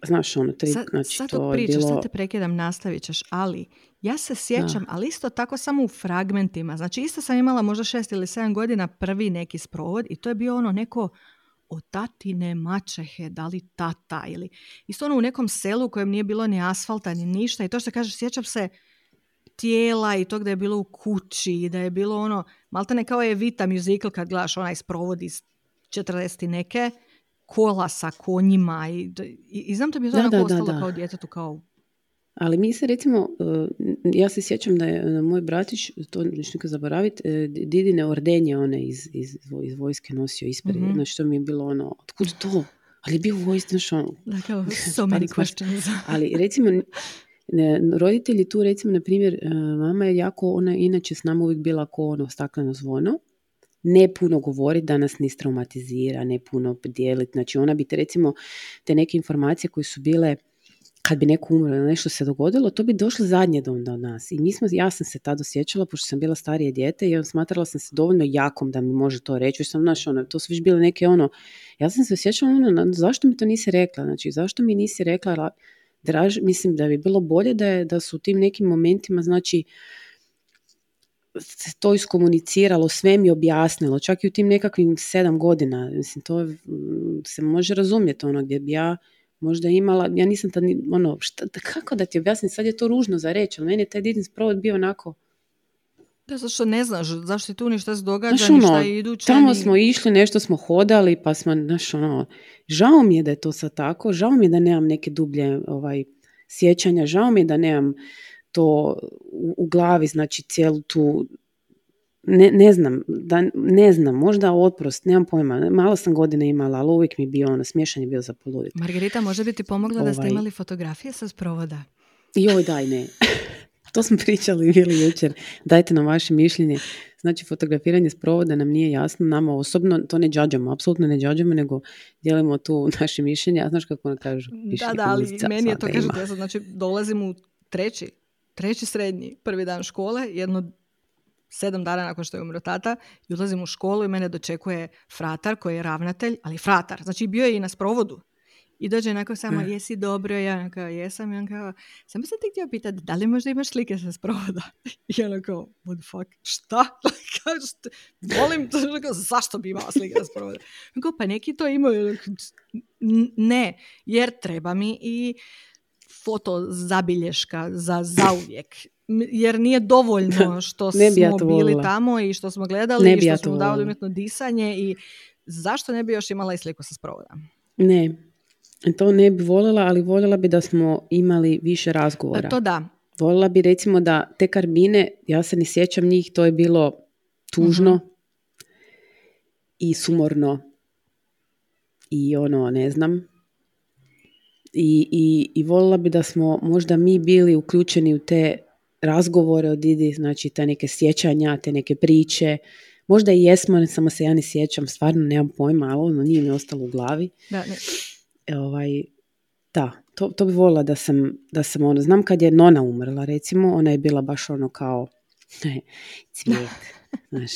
Znaš, ono, tri, Sad, znači sad to pričaš, bilo... sad te prekidam, nastavit ćeš, ali ja se sjećam, ali isto tako samo u fragmentima. Znači isto sam imala možda šest ili sedam godina prvi neki sprovod i to je bio ono neko od tatine mačehe, da li tata ili isto ono u nekom selu u kojem nije bilo ni asfalta ni ništa i to što kažeš, sjećam se tijela i to da je bilo u kući i da je bilo ono, maltene kao je Vita musical kad gledaš onaj sprovod iz 40 i neke, kola sa konjima i, i, i znam da bi to Da, onako da, da, ostalo da. kao djetetu kao Ali mi se recimo, uh, ja se sjećam da je uh, moj bratić, to neću nikad zaboraviti, uh, Didine ordenje one iz, iz, iz vojske nosio ispred. Mhm. Znači to mi je bilo ono, otkud to? Ali je bio u vojsci, znaš ono. so many questions. Ali recimo, ne, roditelji tu recimo, na primjer, mama je jako, ona inače s nama uvijek bila ko ono stakleno zvono, ne puno govori da nas ne traumatizira, ne puno dijeliti. Znači ona bi te recimo te neke informacije koje su bile kad bi neko umro ili nešto se dogodilo, to bi došlo zadnje do, nas. I mi smo, ja sam se tada osjećala, pošto sam bila starije dijete i smatrala sam se dovoljno jakom da mi može to reći. Sam, znaš, ono, to su već bile neke ono, ja sam se osjećala ono, zašto mi to nisi rekla? Znači, zašto mi nisi rekla, ra- draž, mislim da bi bilo bolje da, je, da su u tim nekim momentima, znači, se to iskomuniciralo, sve mi objasnilo, čak i u tim nekakvim sedam godina, mislim, to mm, se može razumjeti, ono, gdje bi ja možda imala, ja nisam tad, ono, šta, da- kako da ti objasnim, sad je to ružno za reći, ali meni je taj Didin sprovod bio onako, Da, zato što ne znaš zašto je tu ni šta se događa, Znaš, ono, šta je iduće. tamo ni- smo išli, nešto smo hodali, pa smo, znaš, ono, žao mi je da je to sad tako, žao mi je da nemam neke dublje ovaj, sjećanja, žao mi je da nemam to u, u glavi, znači cijelu tu, ne, ne znam, da, ne znam, možda oprost, nemam pojma, malo sam godina imala, ali uvijek mi je bio ono, smiješan je bio za poludit. Margarita, može bi ti pomogla da ste Ovaj. imali fotografije sa sprovoda? Joj, daj ne. to smo pričali bili jučer. Dajte nam vaše mišljenje. Znači, fotografiranje sprovoda nam nije jasno. Nama osobno to ne džađamo, apsolutno ne džađamo, nego dijelimo tu naše mišljenje. A znaš kako ono kažu? Da, da, ali meni je to, ti, ja sad, znači, dolazim u treći, treći srednji, prvi dan škole, jedno sedam dana nakon što je umro tata, i odlazim u školu i mene dočekuje fratar koji je ravnatelj, ali fratar, znači bio je i na sprovodu. I dođe onako samo, E. jesi dobro? Ja onako, jesam. I on kao, samo sam te htio pitati, da li možda imaš slike sa sprovoda? I ono kao, what the fuck, šta? Je ono kao, zašto bi imala slike sa sprovoda? On kao, pa neki to imaju. N- Ne, jer treba mi i foto zabilješka za zauvijek. Jer nije dovoljno što Ne bi ja smo bili volila. tamo i što smo gledali Ne i što ja smo davali umjetno disanje i zašto ne bi još imala i sliku sa sprovoda? Ne, to ne bi voljela, ali voljela bi da smo imali više razgovora. To da, Voljela bi recimo da te karbine, ja se ne sjećam njih, to je bilo tužno Mhm. i sumorno i ono, ne znam. I, i, I voljela bi da smo možda mi bili uključeni u te razgovore o Didi, znači te neke sjećanja, te neke priče. Možda i jesmo, ne samo se ja ne sjećam, stvarno nemam pojma, ali ono nije mi ostalo u glavi. da ne, E, ovaj, da, to, to bi volila da sam, da sam ono, znam kad je Nona umrla recimo, ona je bila baš ono kao cvijet, znaš,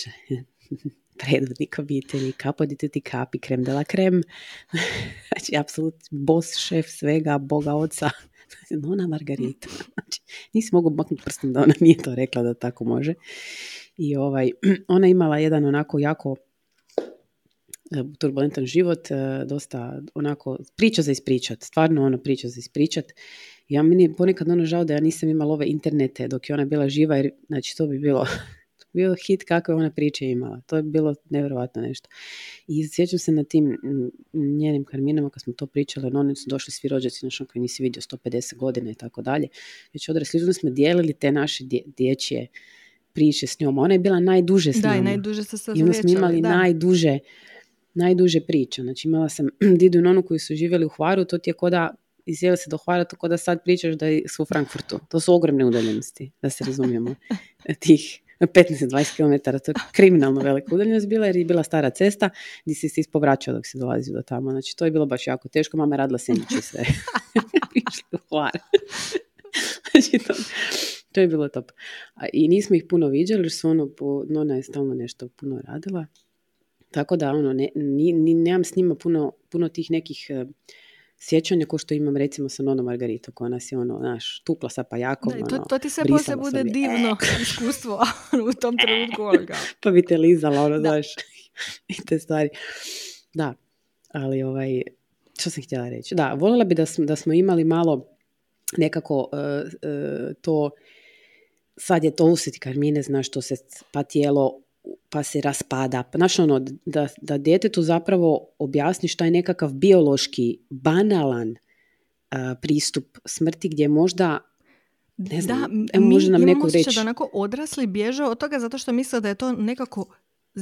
predvodnik obitelji, kapo ti kapi, krem de la krem. Znači, apsolut, bos, šef svega, boga oca. Nona Margarita. Znači, nisi mogu maknuti prstom da ona nije to rekla da tako može. I ovaj, ona imala jedan onako jako e, turbulentan život, e, dosta onako priča za ispričat, stvarno ono priča za ispričat. Ja meni je ponekad ono žao da ja nisam imala ove internete dok je ona bila živa, jer znači to bi bilo bio hit kakve ona priče imala. To je bilo nevjerojatno nešto. I sjećam se na tim njenim karminama kad smo to pričali, no oni su došli svi rođaci našom koji nisi vidio 150 godina i tako dalje. Već odrasli ljudi smo dijelili te naše dječje priče s njom. Ona je bila najduže s. Da, i najduže se I onda smo imali najduže, najduže priče. Znači imala sam didu i nonu koji su živjeli u Hvaru, to ti je koda izjeli se do Hvara, tako da sad pričaš da su u Frankfurtu. To su ogromne udaljenosti, da se razumijemo, tih 15-20 km, to je kriminalno velika udaljenost bila jer je bila stara cesta gdje si se ispovraćao dok si dolazio do tamo. Znači to je bilo baš jako teško, mama je radila sendviče i sve. Išli u znači to, to je bilo top. I nismo ih puno viđali jer su ono, po, Nona je stalno nešto puno radila. Tako da ono, ne, ni, ni, nemam s njima puno, puno tih nekih eh, sjećanja ko što imam recimo sa Nono Margarito koja nas je ono, naš, tupla sa pajakom. Da, to, ono, to ti sve poslije bude divno iskustvo u tom trenutku. pa bi te lizala, ono, znaš, i te stvari. Da, ali ovaj, što sam htjela reći? Da, voljela bi da smo, da smo imali malo nekako uh, uh, to, sad je to usjeti karmine, znaš, to se pa tijelo pa se raspada. Znaš ono, da, da djetetu zapravo objasniš taj nekakav biološki, banalan pristup smrti gdje možda ne znam, da, može nam neko reći. da onako odrasli bježe od toga zato što misle da je to nekako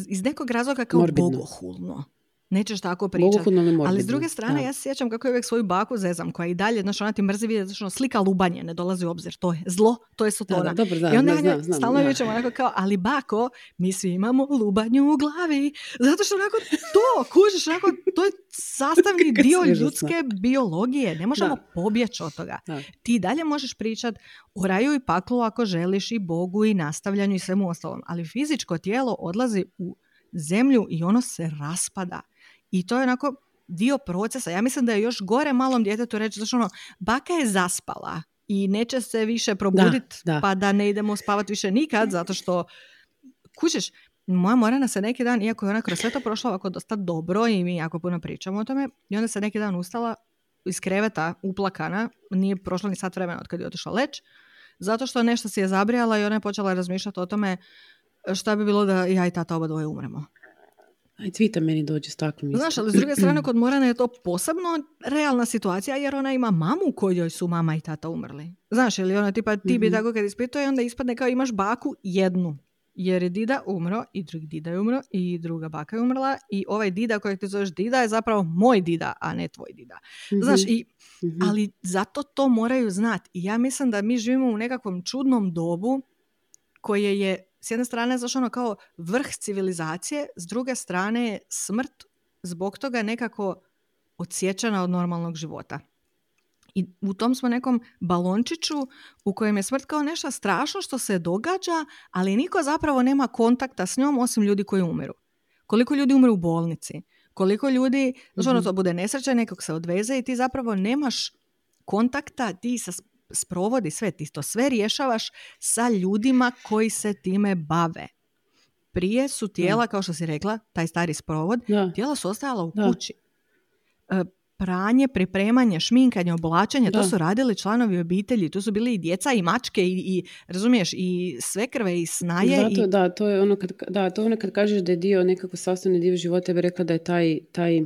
iz nekog razloga kao Morbidno. bogohulno nećeš tako pričati. Ali s druge strane, ja se sjećam kako je uvijek svoju baku zezam, koja i dalje, znaš, ona ti mrzi vidjeti, znači, ono, slika lubanje ne dolazi u obzir. To je zlo, to je sotona. Da, I onda znam, znam, stalno vićemo onako kao, ali bako, mi svi imamo lubanju u glavi. Zato što onako to, kužiš, onako, to je sastavni dio ljudske biologije. Ne možemo pobjeći od toga. Ti dalje možeš pričat o raju i paklu ako želiš i Bogu i nastavljanju i svemu ostalom. Ali fizičko tijelo odlazi u zemlju i ono se raspada. I to je onako dio procesa. Ja mislim da je još gore malom djetetu reći, znači ono, baka je zaspala i neće se više probuditi pa da ne idemo spavati više nikad, zato što kućeš, moja Morana se neki dan, iako je ona kroz sve to prošla ovako dosta dobro i mi jako puno pričamo o tome, i onda se neki dan ustala iz kreveta uplakana, nije prošlo ni sat vremena od kad je otišla leć, zato što nešto si je zabrijala i ona je počela razmišljati o tome šta bi bilo da ja i tata oba dvoje umremo. Aj, cvita meni dođe s takvim Znaš, ali s druge strane, kod Morana je to posebno realna situacija, jer ona ima mamu kojoj su mama i tata umrli. Znaš, ili ona tipa, ti bi mm tako kad ispituje, onda ispadne kao imaš baku jednu. Jer je dida umro, i drugi dida je umro, i druga baka je umrla, i ovaj dida kojeg ti zoveš dida je zapravo moj dida, a ne tvoj dida. mm Znaš, i, mhm. ali zato to moraju znati. I ja mislim da mi živimo u nekakvom čudnom dobu koje je s jedne strane znaš ono kao vrh civilizacije, s druge strane je smrt zbog toga nekako odsječana od normalnog života. I u tom smo nekom balončiću u kojem je smrt kao nešto strašno što se događa, ali niko zapravo nema kontakta s njom osim ljudi koji umiru. Koliko ljudi umre u bolnici, koliko ljudi, znači ono to bude nesreća, nekog se odveze i ti zapravo nemaš kontakta ti sa sprovodi sve, ti to sve rješavaš sa ljudima koji se time bave. Prije su tijela, kao što si rekla, taj stari sprovod, tijela su ostajala u kući. E, pranje, pripremanje, šminkanje, oblačenje, to su radili članovi obitelji, tu su bili i djeca i mačke i, i razumiješ, i svekrve i snaje. Zato, i... da, to je ono kad, da, to ono kad kažeš da je dio, nekako sastavni dio života, ja bih rekla da je taj, taj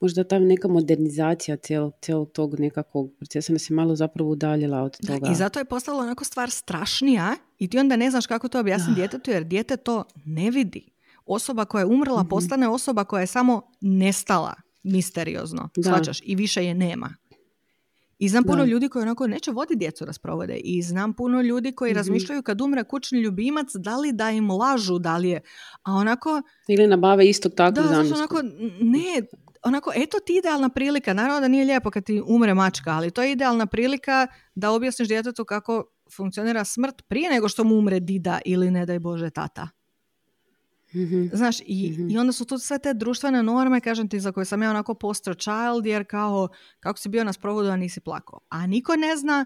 možda ta neka modernizacija cijelog, cijelog tog nekakvog procesa nas je malo zapravo udaljila od toga. I zato je postala onako stvar strašnija i ti onda ne znaš kako to objasniti djetetu jer dijete to ne vidi. Osoba koja je umrla mm postane osoba koja je samo nestala misteriozno, da. i više je nema. I znam puno ljudi koji onako neće voditi djecu rasprovode i znam puno ljudi koji mm razmišljaju kad umre kućni ljubimac da li da im lažu, da li je, a onako... Ili nabave istog takvog Da, onako, ne, onako, eto ti idealna prilika, naravno da nije lijepo kad ti umre mačka, ali to je idealna prilika da objasniš djetetu kako funkcionira smrt prije nego što mu umre dida ili ne daj Bože tata. Mhm. Znaš, i, i onda su tu sve te društvene norme, kažem ti, za koje sam ja onako poster child, jer kao, kako si bio na sprovodu, a nisi plakao. A niko ne zna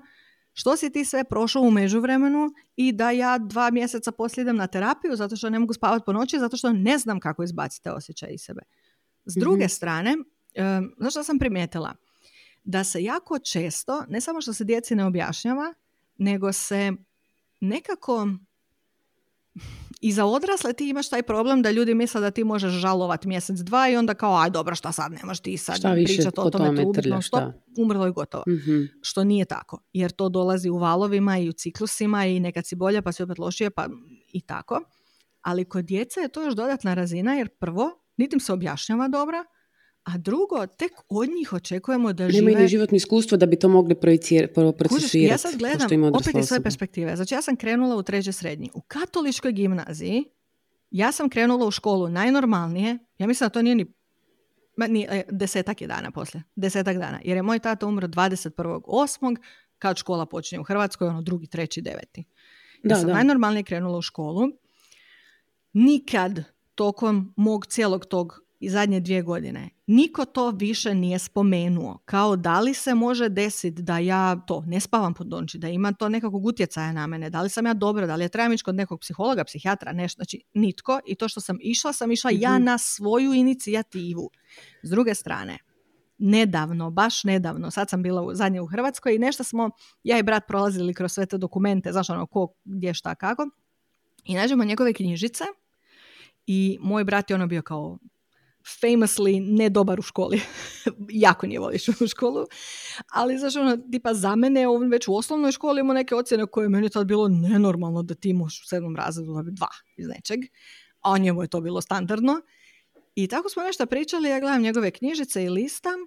što si ti sve prošao u međuvremenu i da ja dva mjeseca poslije idem na terapiju zato što ne mogu spavati po noći, zato što ne znam kako izbaciti te osjećaje iz sebe. S druge strane, um, znaš što sam primijetila? Da se jako često, ne samo što se djeci ne objašnjava, nego se nekako i za odrasle ti imaš taj problem da ljudi misle da ti možeš žalovat mjesec, dva i onda kao, aj dobro, šta sad, nemaš ti sad Šta više pričati o tome, tome tu ubitno, što umrlo je gotovo. Mhm. Što nije tako, jer to dolazi u valovima i u ciklusima i nekad si bolje, pa si opet lošije, pa i tako. Ali kod djece je to još dodatna razina, jer prvo, niti im se objašnjava dobro, a drugo, tek od njih očekujemo da Nemaju žive ni životno iskustvo da bi to mogli projicir- pro- Kužiš, procesuirati. ja sad gledam opet iz svoje perspektive. Znači ja sam krenula u treće srednji. U katoličkoj gimnaziji ja sam krenula u školu najnormalnije. Ja mislim da to nije ni ma, ni, e, desetak je dana poslije. Desetak dana. Jer je moj tata umro 21.8. kad škola počinje u Hrvatskoj, ono drugi, treći, deveti. Ja Da, sam da. najnormalnije krenula u školu. Nikad tokom mog cijelog tog i zadnje dvije godine niko to više nije spomenuo. Kao da li se može desiti da ja to ne spavam po noći, da ima to nekakvog utjecaja na mene, da li sam ja dobra, da li ja trebam ići kod nekog psihologa, psihijatra, nešto. Znači, nitko. I to što sam išla, sam išla ja Mhm. na svoju inicijativu. S druge strane, nedavno, baš nedavno, sad sam bila u, zadnje u Hrvatskoj i nešto smo, ja i brat prolazili kroz sve te dokumente, znaš ono, ko, gdje, šta, kako. I nađemo njegove knjižice i moj brat je ono bio kao famously ne dobar u školi. jako nije voliš u školu. Ali znaš ono, tipa za mene, on već u osnovnoj školi imao neke ocjene koje je meni tad bilo nenormalno da ti možeš u sedmom razredu dobiti dva iz nečeg. A njemu je to bilo standardno. I tako smo nešto pričali, ja gledam njegove knjižice i listam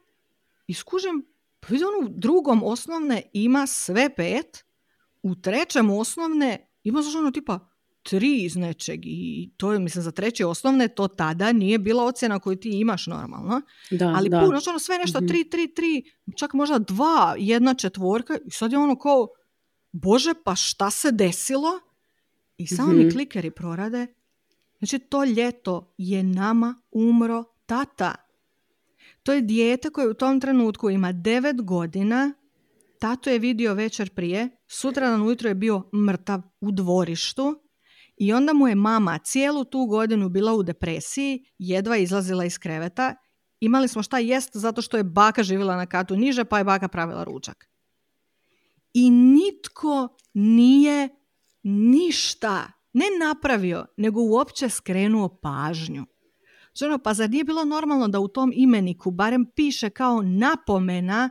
i skužim, pa vidi on u drugom osnovne ima sve pet, u trećem osnovne ima znaš ono tipa tri iz nečeg i to je, mislim, za treće osnovne to tada nije bila ocjena koju ti imaš normalno, Da, ali da. puno, znači ono sve nešto Mhm. tri, tri, tri, čak možda dva, jedna četvorka i sad je ono kao, bože, pa šta se desilo? I samo mi Mhm. klikeri prorade. Znači, to ljeto je nama umro tata. To je dijete koje u tom trenutku ima devet godina, tato je vidio večer prije, sutra dan ujutro je bio mrtav u dvorištu i onda mu je mama cijelu tu godinu bila u depresiji, jedva izlazila iz kreveta. Imali smo šta jest zato što je baka živjela na katu niže, pa je baka pravila ručak. I nitko nije ništa ne napravio, nego uopće skrenuo pažnju. Znači ono, pa zar nije bilo normalno da u tom imeniku barem piše kao napomena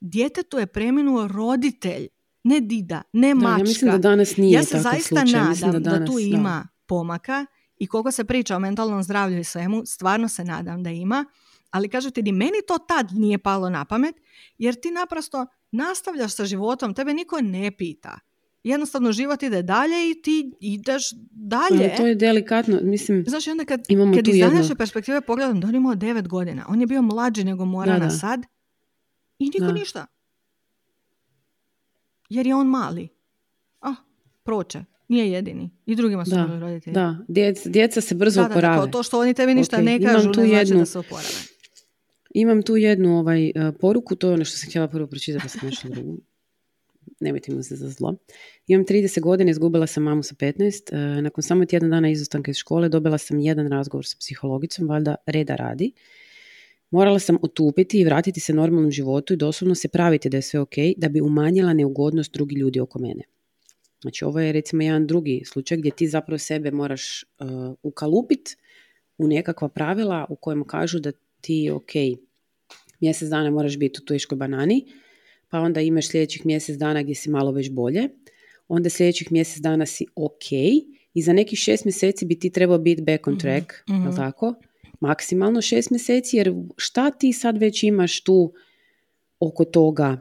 djetetu je preminuo roditelj, ne dida, ne Da, mačka. ja mislim da danas nije ja se takav zaista slučaj. nadam da, da, danas, tu da. ima pomaka i koliko se priča o mentalnom zdravlju i svemu, stvarno se nadam da ima, ali kažu ti, ni meni to tad nije palo na pamet, jer ti naprosto nastavljaš sa životom, tebe niko ne pita. Jednostavno život ide dalje i ti ideš dalje. Ali to je delikatno, mislim, Znaš, onda kad, Imamo kad tu iz jedno- današnje perspektive pogledam da on imao devet godina, on je bio mlađi nego Morana Da, da. sad i niko Da. ništa. Jer je on mali. Ah, proće. Nije jedini. I drugima su Da, roditelji. da, djeca, djeca se brzo da, da, da, oporave. to što oni tebi ništa Ok, ne imam kažu, tu ne znači jednu- da se oporave. Imam tu jednu ovaj, e, poruku, to je ono što sam htjela prvo pročitati, pa sam nešto drugo. Nemojte mi se za zlo. Imam 30 godina, izgubila sam mamu sa 15. E, nakon samo tjedan dana izostanka iz škole dobila sam jedan razgovor sa psihologicom, valjda reda radi. Morala sam otupiti i vratiti se normalnom životu i doslovno se praviti da je sve ok, da bi umanjila neugodnost drugih ljudi oko mene. Znači ovo je recimo jedan drugi slučaj gdje ti zapravo sebe moraš uh, ukalupit u nekakva pravila u kojima kažu da ti ok, mjesec dana moraš biti u teškoj banani, pa onda imaš sljedećih mjesec dana gdje si malo već bolje, onda sljedećih mjesec dana si ok i za nekih šest mjeseci bi ti trebao biti back on track, mhm. jel tako? Maksimalno šest mjeseci, jer šta ti sad već imaš tu oko toga?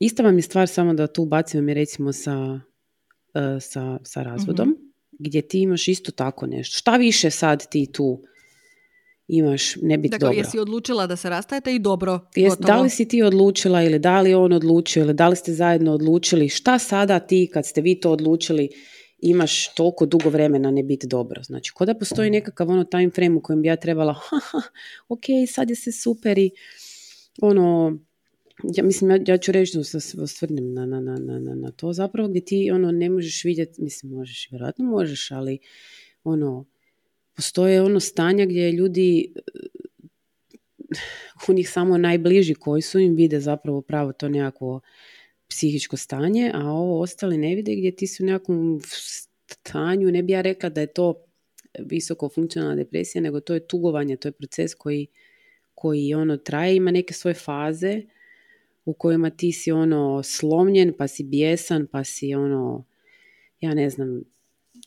Ista vam je stvar samo da tu bacim je recimo sa, e, sa, sa razvodom, gdje ti imaš isto tako nešto. Šta više sad ti tu imaš ne biti Dakle, dobro? jesi odlučila da se rastajete i dobro, Jes, da li si ti odlučila ili da li on odlučio ili da li ste zajedno odlučili šta sada ti kad ste vi to odlučili imaš toliko dugo vremena ne biti dobro. Znači, ko da postoji nekakav ono time frame u kojem bi ja trebala, haha, ok, sad je se super i ono, ja mislim, ja, ja ću reći da se osvrnem na, na, na, na, na to zapravo gdje ti ono ne možeš vidjeti, mislim možeš, vjerojatno možeš, ali ono, postoje ono stanja gdje ljudi u njih samo najbliži koji su im vide zapravo pravo to nekako psihičko stanje, a ovo ostali ne vide gdje ti su u nekakvom stanju, ne bi ja rekla da je to visoko funkcionalna depresija, nego to je tugovanje, to je proces koji, koji ono traje, ima neke svoje faze u kojima ti si ono slomljen, pa si bijesan, pa si ono, ja ne znam,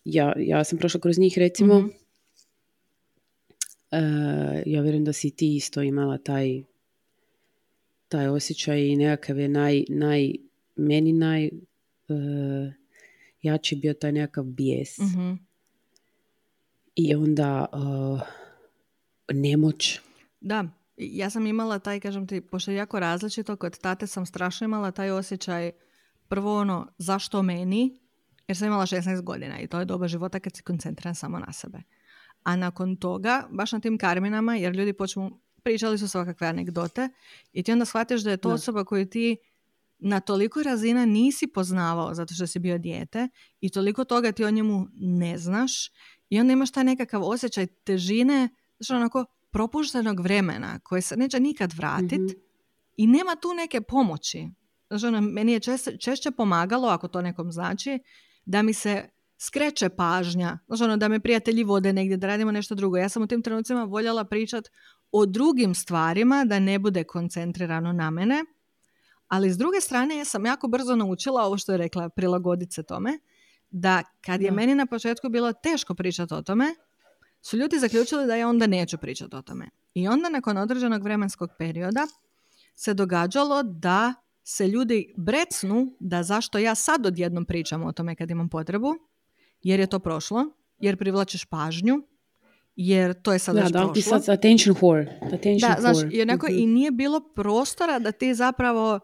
ja, ja sam prošla kroz njih recimo, mm ja vjerujem da si ti isto imala taj taj osjećaj i nekakav je naj, naj meni naj uh, jači bio taj nekakav bijes. mm I onda uh, nemoć. Da, ja sam imala taj, kažem ti, pošto je jako različito, kod tate sam strašno imala taj osjećaj, prvo ono, zašto meni? Jer sam imala 16 godina i to je doba života kad si koncentriran samo na sebe. A nakon toga, baš na tim karminama, jer ljudi počnu, pričali su svakakve anegdote i ti onda shvatiš da je to osoba koju ti na toliko razina nisi poznavao zato što si bio dijete i toliko toga ti o njemu ne znaš i onda imaš taj nekakav osjećaj težine, znači onako propuštenog vremena koje se neće nikad vratit mhm. i nema tu neke pomoći. Znači, ono, meni je češće, češće pomagalo, ako to nekom znači, da mi se skreće pažnja. Znači, ono, da me prijatelji vode negdje, da radimo nešto drugo. Ja sam u tim trenucima voljela pričat o drugim stvarima, da ne bude koncentrirano na mene. Ali s druge strane, ja sam jako brzo naučila ovo što je rekla, prilagoditi se tome, da kad je meni na početku bilo teško pričati o tome, su ljudi zaključili da ja onda neću pričati o tome. I onda nakon određenog vremenskog perioda se događalo da se ljudi brecnu da zašto ja sad odjednom pričam o tome kad imam potrebu, jer je to prošlo, jer privlačiš pažnju, jer to je sad da, već da, ti sad attention whore. Attention da, znaš, jednako i mhm. nije bilo prostora da ti zapravo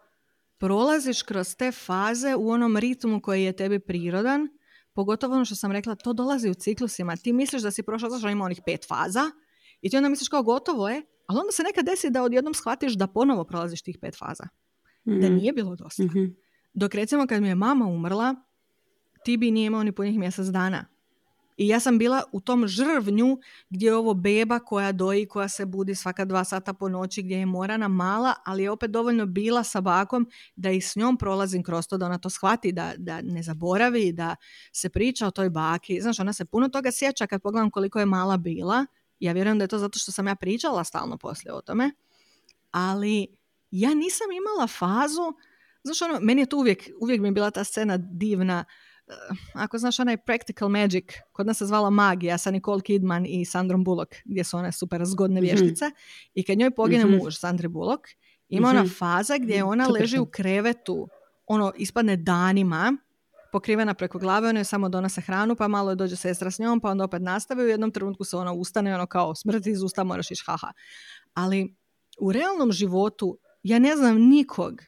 prolaziš kroz te faze u onom ritmu koji je tebi prirodan, pogotovo ono što sam rekla, to dolazi u ciklusima. Ti misliš da si prošla, znaš, ima onih pet faza i ti onda misliš kao gotovo je, ali onda se nekad desi da odjednom shvatiš da ponovo prolaziš tih pet faza. Da mhm. nije bilo dosta. mm Dok recimo kad mi je mama umrla, ti bi nije imao ni punih mjesec dana. I ja sam bila u tom žrvnju gdje je ovo beba koja doji, koja se budi svaka dva sata po noći, gdje je morana mala, ali je opet dovoljno bila sa bakom da i s njom prolazim kroz to, da ona to shvati, da, da ne zaboravi, da se priča o toj baki. Znaš, ona se puno toga sjeća kad pogledam koliko je mala bila. Ja vjerujem da je to zato što sam ja pričala stalno poslije o tome. Ali ja nisam imala fazu, znaš ono, meni je to uvijek, uvijek mi je bila ta scena divna, ako znaš onaj Practical Magic, kod nas se zvala Magija sa Nicole Kidman i Sandrom Bullock, gdje su one super zgodne mhm. vještice. I kad njoj pogine mm muž, Sandri Bullock, ima ona mhm. faza gdje ona leži u krevetu, ono, ispadne danima, pokrivena preko glave, ona joj samo donose hranu, pa malo dođe sestra s njom, pa onda opet nastavi, u jednom trenutku se ona ustane, ono kao smrti iz usta, moraš ići haha. Ali u realnom životu ja ne znam nikog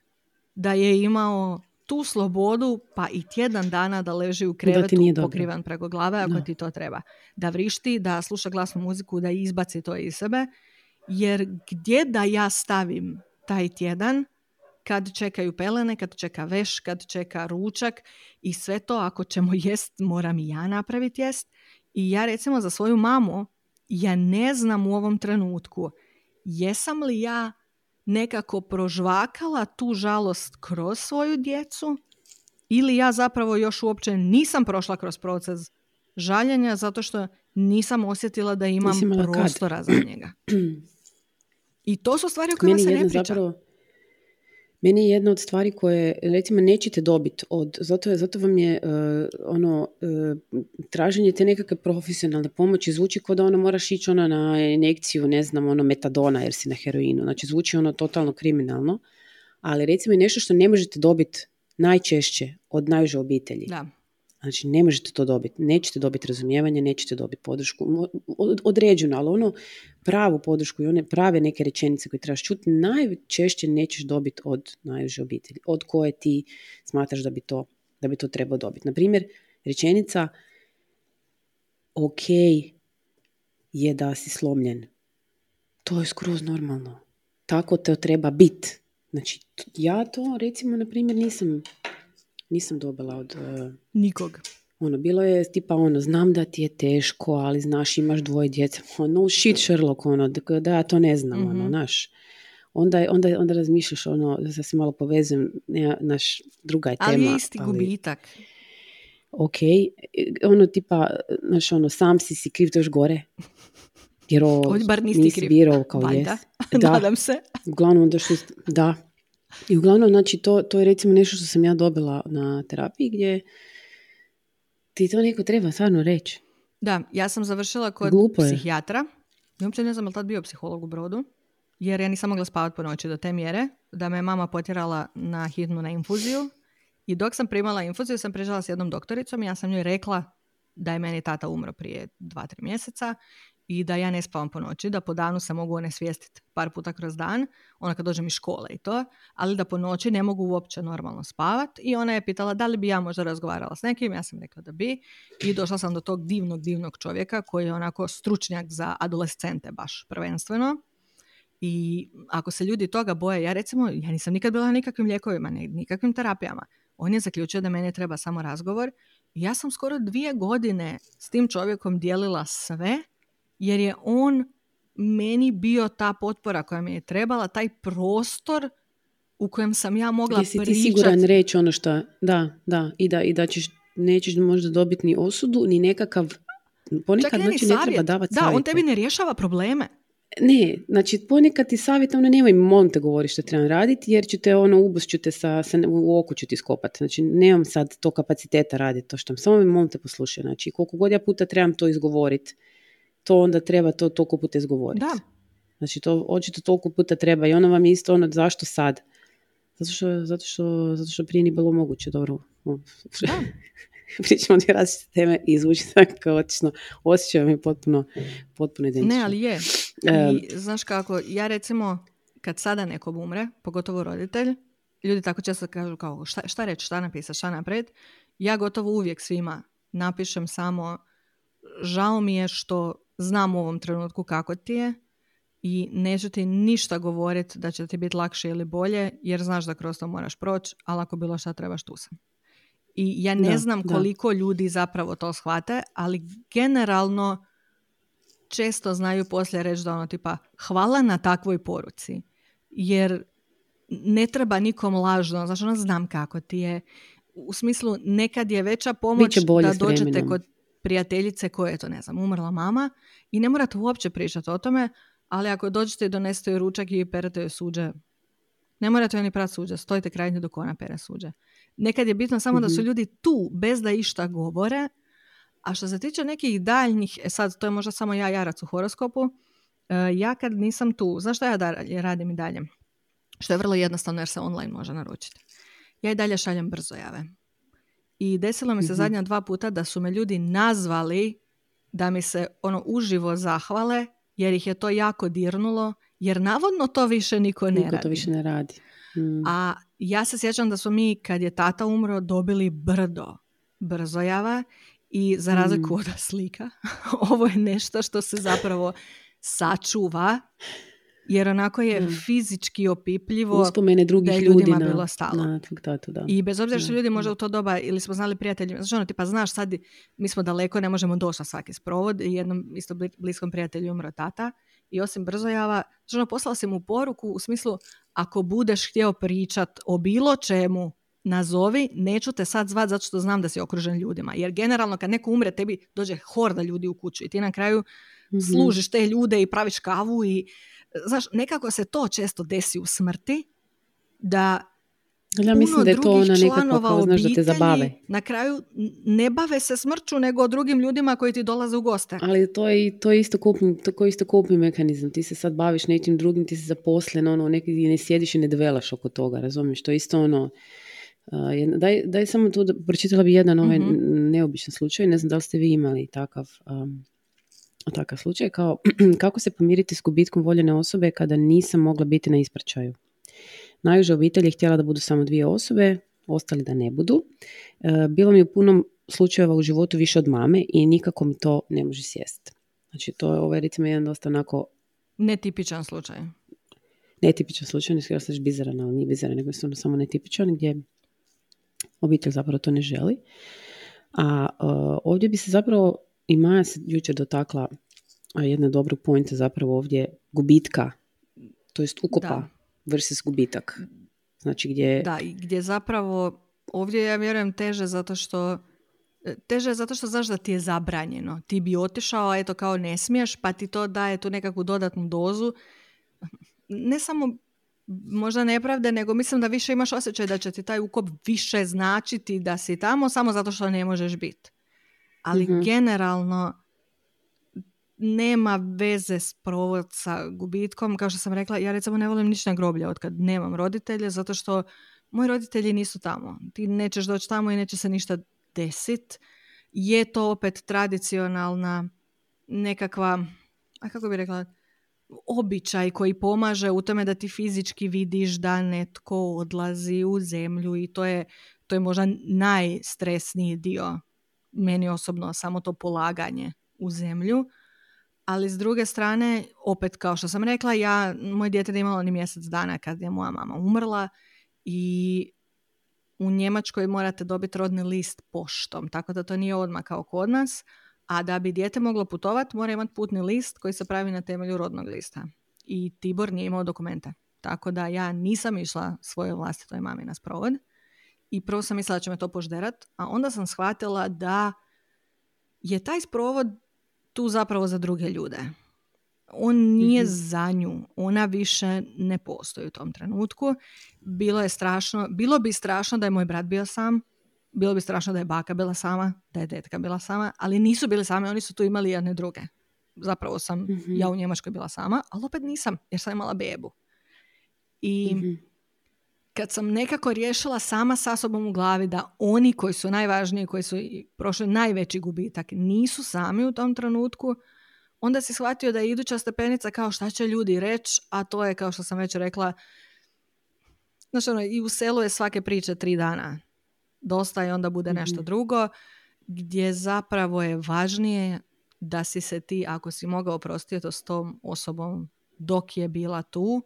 da je imao tu slobodu pa i tjedan dana da leži u krevetu pokrivan preko glave ako ti to treba. Da vrišti, da sluša glasnu muziku, da izbaci to iz sebe. Jer gdje da ja stavim taj tjedan kad čekaju pelene, kad čeka veš, kad čeka ručak i sve to ako ćemo jest moram i ja napraviti jest. I ja recimo za svoju mamu ja ne znam u ovom trenutku jesam li ja nekako prožvakala tu žalost kroz svoju djecu ili ja zapravo još uopće nisam prošla kroz proces žaljenja zato što nisam osjetila da imam prostora za njega. I to su stvari o kojima se ne priča. Zapravo, meni je jedna od stvari koje, recimo, nećete dobiti od, zato, zato vam je uh, ono, uh, traženje te nekakve profesionalne pomoći zvuči kao da ono moraš ići ono na injekciju, ne znam, ono metadona jer si na heroinu. Znači, zvuči ono totalno kriminalno, ali recimo je nešto što ne možete dobiti najčešće od najuže obitelji. Da. Znači, ne možete to dobiti. Nećete dobiti razumijevanje, nećete dobiti podršku. Određeno, ali ono pravu podršku i one prave neke rečenice koje trebaš čuti, najčešće nećeš dobiti od najuže obitelji. Od koje ti smatraš da bi to, da bi to trebao dobiti. Na primjer, rečenica ok je da si slomljen. To je skroz normalno. Tako to treba bit. Znači, ja to recimo, na primjer, nisam, nisam dobila od... Uh, Nikog. Ono, bilo je tipa ono, znam da ti je teško, ali znaš, imaš dvoje djece. Ono, no shit Sherlock, ono, da ja to ne znam, ono, mhm. znaš. Onda, onda, onda razmišljaš, ono, da se malo povezem, naš druga je tema. Ali isti gubitak. Ok, ono tipa, znaš, ono, sam si si kriv, to još gore. Jer ovo bar nisi kriv. birao kao Valjda. jes. Da, nadam se. Uglavnom, da, što, da. I uglavnom, znači, to, to je recimo nešto što sam ja dobila na terapiji gdje ti to neko treba stvarno reći. Da, ja sam završila kod psihijatra. Ja uopće ne znam li tad bio psiholog u brodu. Jer ja nisam mogla spavati po noći do te mjere da me mama potjerala na hitnu na infuziju. I dok sam primala infuziju sam prižala s jednom doktoricom i ja sam njoj rekla da je meni tata umro prije dva, tri mjeseca i da ja ne spavam po noći, da po danu se mogu onesvijestiti par puta kroz dan, ona kad dođem iz škole i to, ali da po noći ne mogu uopće normalno spavat i ona je pitala da li bi ja možda razgovarala s nekim, ja sam rekla da bi i došla sam do tog divnog, divnog čovjeka koji je onako stručnjak za adolescente baš prvenstveno i ako se ljudi toga boje, ja recimo, ja nisam nikad bila na nikakvim lijekovima, nikakvim terapijama, on je zaključio da mene treba samo razgovor ja sam skoro dvije godine s tim čovjekom dijelila sve jer je on meni bio ta potpora koja mi je trebala, taj prostor u kojem sam ja mogla Jesi ti siguran reći ono što, da, da, i da, i da ćeš, nećeš možda dobiti ni osudu, ni nekakav, ponekad znači ne treba davati Da, on tebi ne rješava probleme. Ne, znači ponekad ti savjet, ono nemoj molim te govori što trebam raditi, jer ću te ono ubus ću te sa, sa, u oku ću ti skopati. Znači nemam sad to kapaciteta raditi to što samo mi molim te poslušaj. Znači koliko god ja puta trebam to izgovoriti, to onda treba to toliko puta izgovoriti. Da. Znači to očito toliko puta treba i ono vam je isto ono zašto sad? Zato što, zato što, zato što prije nije bilo moguće, dobro. Da. pričamo dvije različite teme i zvuči tako kaotično. Osjećam je potpuno, potpuno identično. Ne, ali je. I, znaš kako, ja recimo, kad sada nekom umre, pogotovo roditelj, ljudi tako često kažu kao šta, šta reći, šta napisati, šta napred. Ja gotovo uvijek svima napišem samo žao mi je što znam u ovom trenutku kako ti je i neću ti ništa govoriti da će ti biti lakše ili bolje jer znaš da kroz to moraš proći, ali ako bilo šta trebaš tu sam. I ja ne znam koliko ljudi zapravo to shvate, ali generalno često znaju poslije reći da ono tipa hvala na takvoj poruci. Jer ne treba nikom lažno, znači ono znam kako ti je. U smislu nekad je veća pomoć da dođete kod prijateljice koje je to ne znam, umrla mama i ne morate uopće pričati o tome, ali ako dođete i donesete joj ručak i perete joj suđe, ne morate joj ni prati suđe, stojite kraj nje dok ona pere suđe. Nekad je bitno samo da su mhm. ljudi tu bez da išta govore, a što se tiče nekih daljnjih, e sad to je možda samo ja jarac u horoskopu, e, ja kad nisam tu, znaš što ja da, radim i dalje? Što je vrlo jednostavno jer se online može naručiti. Ja i dalje šaljem brzojave. I desilo mi se mm zadnja dva puta da su me ljudi nazvali da mi se ono uživo zahvale jer ih je to jako dirnulo jer navodno to više niko ne niko radi. to više ne radi. Mm. A ja se sjećam da smo mi, kad je tata umro, dobili brdo brzojava i za razliku mm. od slika, ovo je nešto što se zapravo sačuva jer onako je fizički opipljivo Uspomene drugih da je ljudima ljudi bilo stalo. Na, da. I bez obzira što ljudi možda u to doba ili smo znali prijatelji, znači ono tipa znaš sad mi smo daleko, ne možemo doći na svaki sprovod i jednom isto bliskom prijatelju umro tata i osim brzojava, znači ono poslala sam mu poruku u smislu ako budeš htio pričat o bilo čemu nazovi, neću te sad zvat zato što znam da si okružen ljudima. Jer generalno kad neko umre, tebi dođe horda ljudi u kuću i ti na kraju mm služiš te ljude i praviš kavu i znaš, nekako se to često desi u smrti, da ja mislim da je to ona nekako kao, znaš, da te zabave. Na kraju ne bave se smrću nego drugim ljudima koji ti dolaze u goste. Ali to je, to je isto kupni, to je isto kupni mehanizam. Ti se sad baviš nekim drugim, ti si zaposlen, ono, neki ne sjediš i ne develaš oko toga, razumiješ? To je isto ono, uh, daj, daj samo tu da pročitala bi jedan ovaj mm neobičan slučaj, ne znam da li ste vi imali takav um, takav slučaj, kao kako se pomiriti s gubitkom voljene osobe kada nisam mogla biti na ispraćaju. Najuža obitelj je htjela da budu samo dvije osobe, ostali da ne budu. E, bilo mi u punom slučajeva u životu više od mame i nikako mi to ne može sjesti. Znači to je ovaj recimo jedan dosta onako... Netipičan slučaj. Netipičan slučaj, ne skoro se bizaran, ali nije bizaran, nego je samo netipičan gdje obitelj zapravo to ne želi. A uh, ovdje bi se zapravo, i Maja se jučer dotakla jedna dobra pojnta zapravo ovdje gubitka, to jest ukopa da. versus gubitak. Znači gdje... Da, i gdje zapravo ovdje ja vjerujem teže zato što Teže je zato što znaš da ti je zabranjeno. Ti bi otišao, a eto kao ne smiješ, pa ti to daje tu nekakvu dodatnu dozu. Ne samo možda nepravde, nego mislim da više imaš osjećaj da će ti taj ukop više značiti da si tamo samo zato što ne možeš biti. Ali mm generalno nema veze s provod sa gubitkom. Kao što sam rekla, ja recimo ne volim ništa groblje od kad nemam roditelje, zato što moji roditelji nisu tamo. Ti nećeš doći tamo i neće se ništa desit. Je to opet tradicionalna nekakva, a kako bi rekla, običaj koji pomaže u tome da ti fizički vidiš da netko odlazi u zemlju i to je, to je možda najstresniji dio meni osobno samo to polaganje u zemlju. Ali s druge strane, opet kao što sam rekla, ja, moj dijete je imalo ni mjesec dana kad je moja mama umrla i u Njemačkoj morate dobiti rodni list poštom, tako da to nije odmah kao kod nas. A da bi dijete moglo putovati, mora imati putni list koji se pravi na temelju rodnog lista. I Tibor nije imao dokumente. Tako da ja nisam išla svojoj vlastitoj mami na sprovod. I prvo sam mislila da će me to požderat, a onda sam shvatila da je taj sprovod tu zapravo za druge ljude. On nije mhm. za nju, ona više ne postoji u tom trenutku. Bilo je strašno, bilo bi strašno da je moj brat bio sam, bilo bi strašno da je baka bila sama, da je detka bila sama, ali nisu bili same, oni su tu imali jedne druge. Zapravo sam mhm. ja u Njemačkoj bila sama, ali opet nisam, jer sam imala bebu. I mhm. Kad sam nekako riješila sama sa sobom u glavi da oni koji su najvažniji, koji su prošli najveći gubitak, nisu sami u tom trenutku, onda si shvatio da je iduća stepenica kao šta će ljudi reći, a to je kao što sam već rekla, znači ono, i u selu je svake priče tri dana dosta i onda bude nešto mhm. drugo, gdje zapravo je važnije da si se ti, ako si mogao oprostiti to s tom osobom dok je bila tu,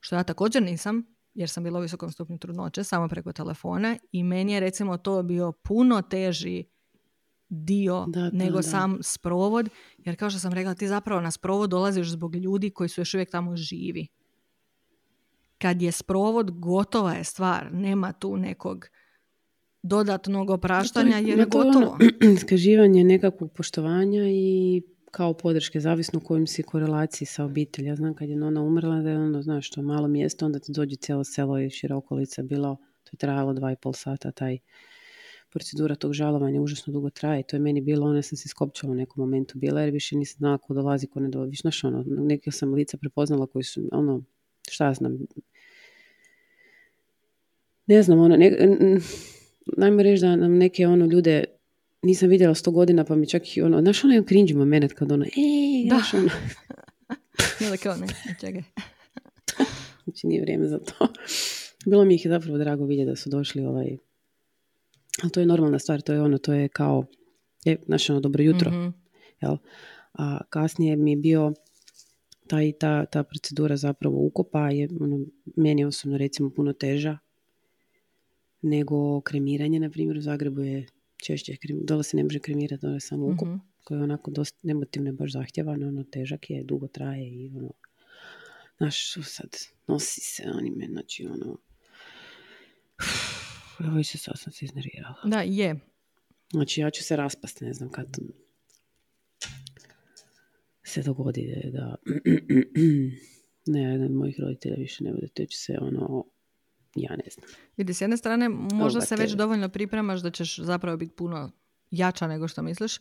što ja također nisam, jer sam bila u visokom stupnju trudnoće, samo preko telefona i meni je recimo to bio puno teži dio nego sam sprovod, jer kao što sam rekla, ti zapravo na sprovod dolaziš zbog ljudi koji su još uvijek tamo živi. Kad je sprovod, gotova je stvar, nema tu nekog dodatnog opraštanja jer je gotovo. iskaživanje nekakvog poštovanja i kao podrške, zavisno u kojim si korelaciji sa obitelji. Ja znam kad je ona umrla da je ono, znaš, to malo mjesto, onda ti dođe cijelo selo i šira okolica bilo, to je trajalo dva i pol sata, taj procedura tog žalovanja užasno dugo traje. To je meni bilo, ona sam se skopčala u nekom momentu bila, jer više nisam znala ko dolazi, ko ne dolazi. Znaš, ono, neke sam lica prepoznala koji su, ono, šta znam, ne znam, ono, ne, reći da nam neke ono ljude nisam vidjela sto godina pa mi čak i ono, znaš ono je cringe moment kad ono, ej, znaš ono. Ili kao ne, čekaj. znači nije vrijeme za to. Bilo mi ih je zapravo drago vidjeti da su došli ovaj, ali to je normalna stvar, to je ono, to je kao, je, znaš ono, dobro jutro, mm jel? A kasnije mi je bio taj, ta, ta procedura zapravo ukopa je ono, meni osobno recimo puno teža nego kremiranje, na primjer u Zagrebu je češće, dole se ne može kremirati, dole je samo ukup, mm koji je onako dosta emotivno baš zahtjevan, ono težak je, dugo traje i ono, znaš, sad nosi se onime, znači ono, evo se sad sam se iznervirala. Da, je. Znači ja ću se raspasti, ne znam kad se dogodi da ne, jedan od mojih roditelja više ne bude, te će se ono ja ne znam. Vidi, s jedne strane možda se već dovoljno pripremaš da ćeš zapravo biti puno jača nego što misliš,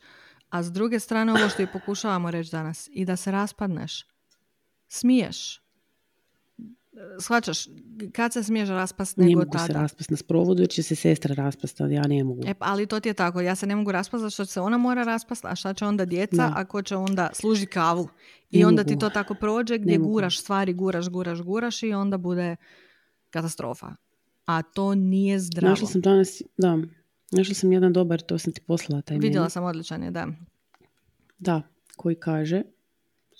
a s druge strane ovo što i pokušavamo reći danas i da se raspadneš. Smiješ. Shvaćaš, kad se smiješ raspast nego ne mogu se raspast na sprovodu jer će se sestra raspast, ali ja ne mogu. E, ali to ti je tako, ja se ne mogu raspast zato što se ona mora raspast, a šta će onda djeca, ako će onda služi kavu. I onda ti to tako prođe gdje guraš stvari, guraš, guraš, guraš i onda bude katastrofa. a to nije zdravo. Našla sam danas, da, našla sam jedan dobar, to sam ti poslala taj Vidjela meni. sam odličan je, da. Da, koji kaže,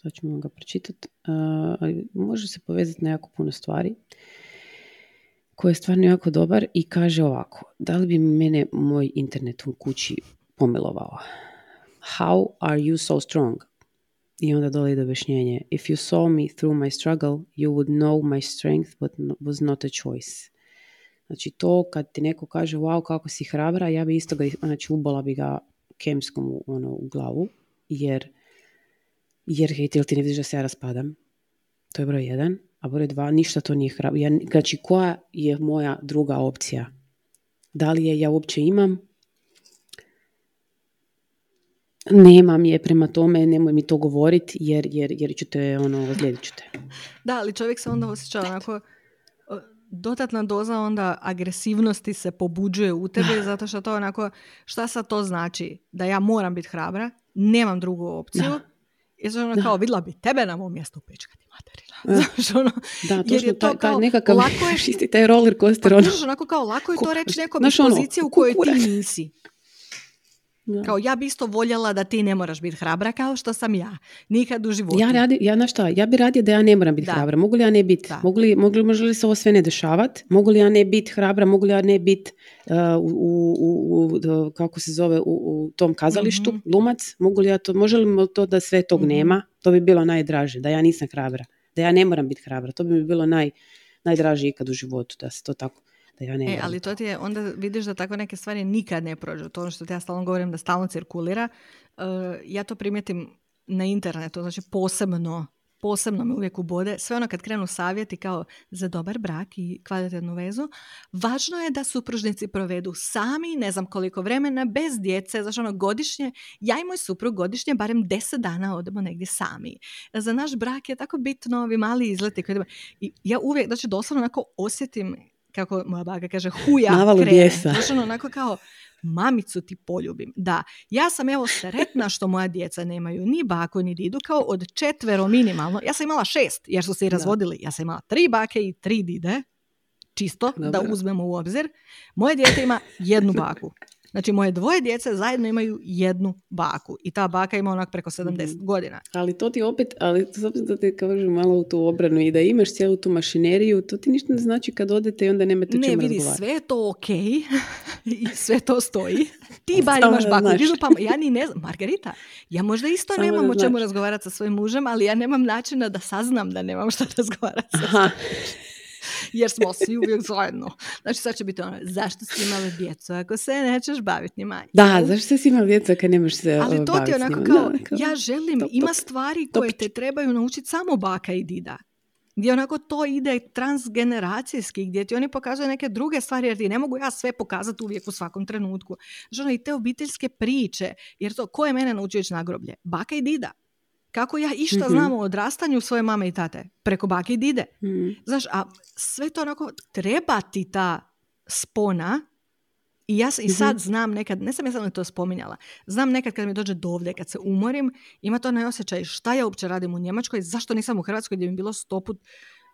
sad ćemo ga pročitati, može se povezati na jako puno stvari, koji je stvarno jako dobar i kaže ovako, da li bi mene moj internet u kući pomilovao? How are you so strong? I onda dole ide objašnjenje. If you saw me through my struggle, you would know my strength, but was not a choice. Znači to kad ti neko kaže wow kako si hrabra, ja bi isto ga, znači ubola bi ga kemskom ono, u glavu, jer jer hej, ti ne vidiš da se ja raspadam? To je broj jedan. A broj dva, ništa to nije hrabro. Ja, znači, koja je moja druga opcija? Da li je ja uopće imam? Nemam je prema tome, nemoj mi to govoriti jer, jer, jer ću te, ono, ozlijedit ću te. Da, ali čovjek se onda osjeća onako, dodatna doza onda agresivnosti se pobuđuje u tebi zato što to onako, šta sad to znači? Da ja moram biti hrabra, nemam drugu opciju, jer sam ono kao vidjela bi tebe na mom mjestu pečkati materina. Znaš, ono, Da, jer točno je to taj, taj kao, nekakav, lako je, isti taj roller coaster, pa ono. onako kao lako je to reći nekom iz ono, pozicije u kojoj ti nisi. Da. Kao ja bi isto voljela da ti ne moraš biti hrabra kao što sam ja. Nikad u životu. Ja radi, ja znaš šta, ja bi radije da ja ne moram biti Da. hrabra. Mogu li ja ne biti? Mogu li, mogu može li se ovo sve ne dešavat? Mogu li ja ne biti hrabra? Mogu li ja ne biti uh, u, u, u- kako se zove, u, u tom kazalištu, Mhm. glumac? Mogu li ja to, može li to da sve tog Mhm. nema? To bi bilo najdraže, da ja nisam hrabra. Da ja ne moram biti hrabra. To bi mi bilo naj, najdraže ikad u životu, da se to tako, da ja ne E, ali to ti je, onda vidiš da tako neke stvari nikad ne prođu. To ono što ti ja stalno govorim da stalno cirkulira. E, ja to primijetim na internetu, znači posebno posebno me uvijek ubode, sve ono kad krenu savjeti kao za dobar brak i kvalitetnu vezu, važno je da supružnici provedu sami, ne znam koliko vremena, bez djece, znači ono godišnje, ja i moj suprug godišnje barem deset dana odemo negdje sami. Za naš brak je tako bitno ovi mali izleti koji. I ja uvijek, znači doslovno onako osjetim kako moja baka kaže, huja Navalu krene. ono onako kao, mamicu ti poljubim. Da, ja sam evo sretna što moja djeca nemaju ni baku ni didu, kao od četvero minimalno. Ja sam imala šest, jer su se i Da. razvodili. Ja sam imala tri bake i tri dide, čisto da Dobro. uzmemo u obzir. Moje dijete ima jednu baku. Znači, moje dvoje djece zajedno imaju jednu baku. I ta baka ima onak preko 70 Mhm. godina. Ali to ti opet, ali s obzirom da ti kažem malo u tu obranu i da imaš cijelu tu mašineriju, to ti ništa ne znači kad odete i onda nemate o Ne, čemu vidi, sve je to ok i sve to stoji. Ti bar imaš baku pa ja ni ne znam. Margarita, ja možda isto Samo nemam o čemu razgovarati sa svojim mužem, ali ja nemam načina da saznam da nemam šta razgovarati sa jer smo svi uvijek zajedno. Znači sad će biti ono, zašto si imala djecu ako se nećeš baviti njima? da, zašto si imala djeca kad nemaš se Ali to ti je onako kao, Da, ja želim, top, ima top, stvari koje te trebaju naučiti samo baka i dida. Gdje onako to ide transgeneracijski, gdje ti oni pokazuju neke druge stvari, jer ti ne mogu ja sve pokazati uvijek u svakom trenutku. Znači ono, i te obiteljske priče, jer to, ko je mene naučio ići na groblje? Baka i dida. Kako ja išta Mhm. znam o odrastanju svoje mame i tate? Preko bake i dide. Mhm. Znaš, a sve to onako, treba ti ta spona i ja i sad znam nekad, ne sam ja to spominjala, znam nekad kad mi dođe do ovdje, kad se umorim, ima to onaj osjećaj šta ja uopće radim u Njemačkoj, zašto nisam u Hrvatskoj gdje bi mi bilo stoput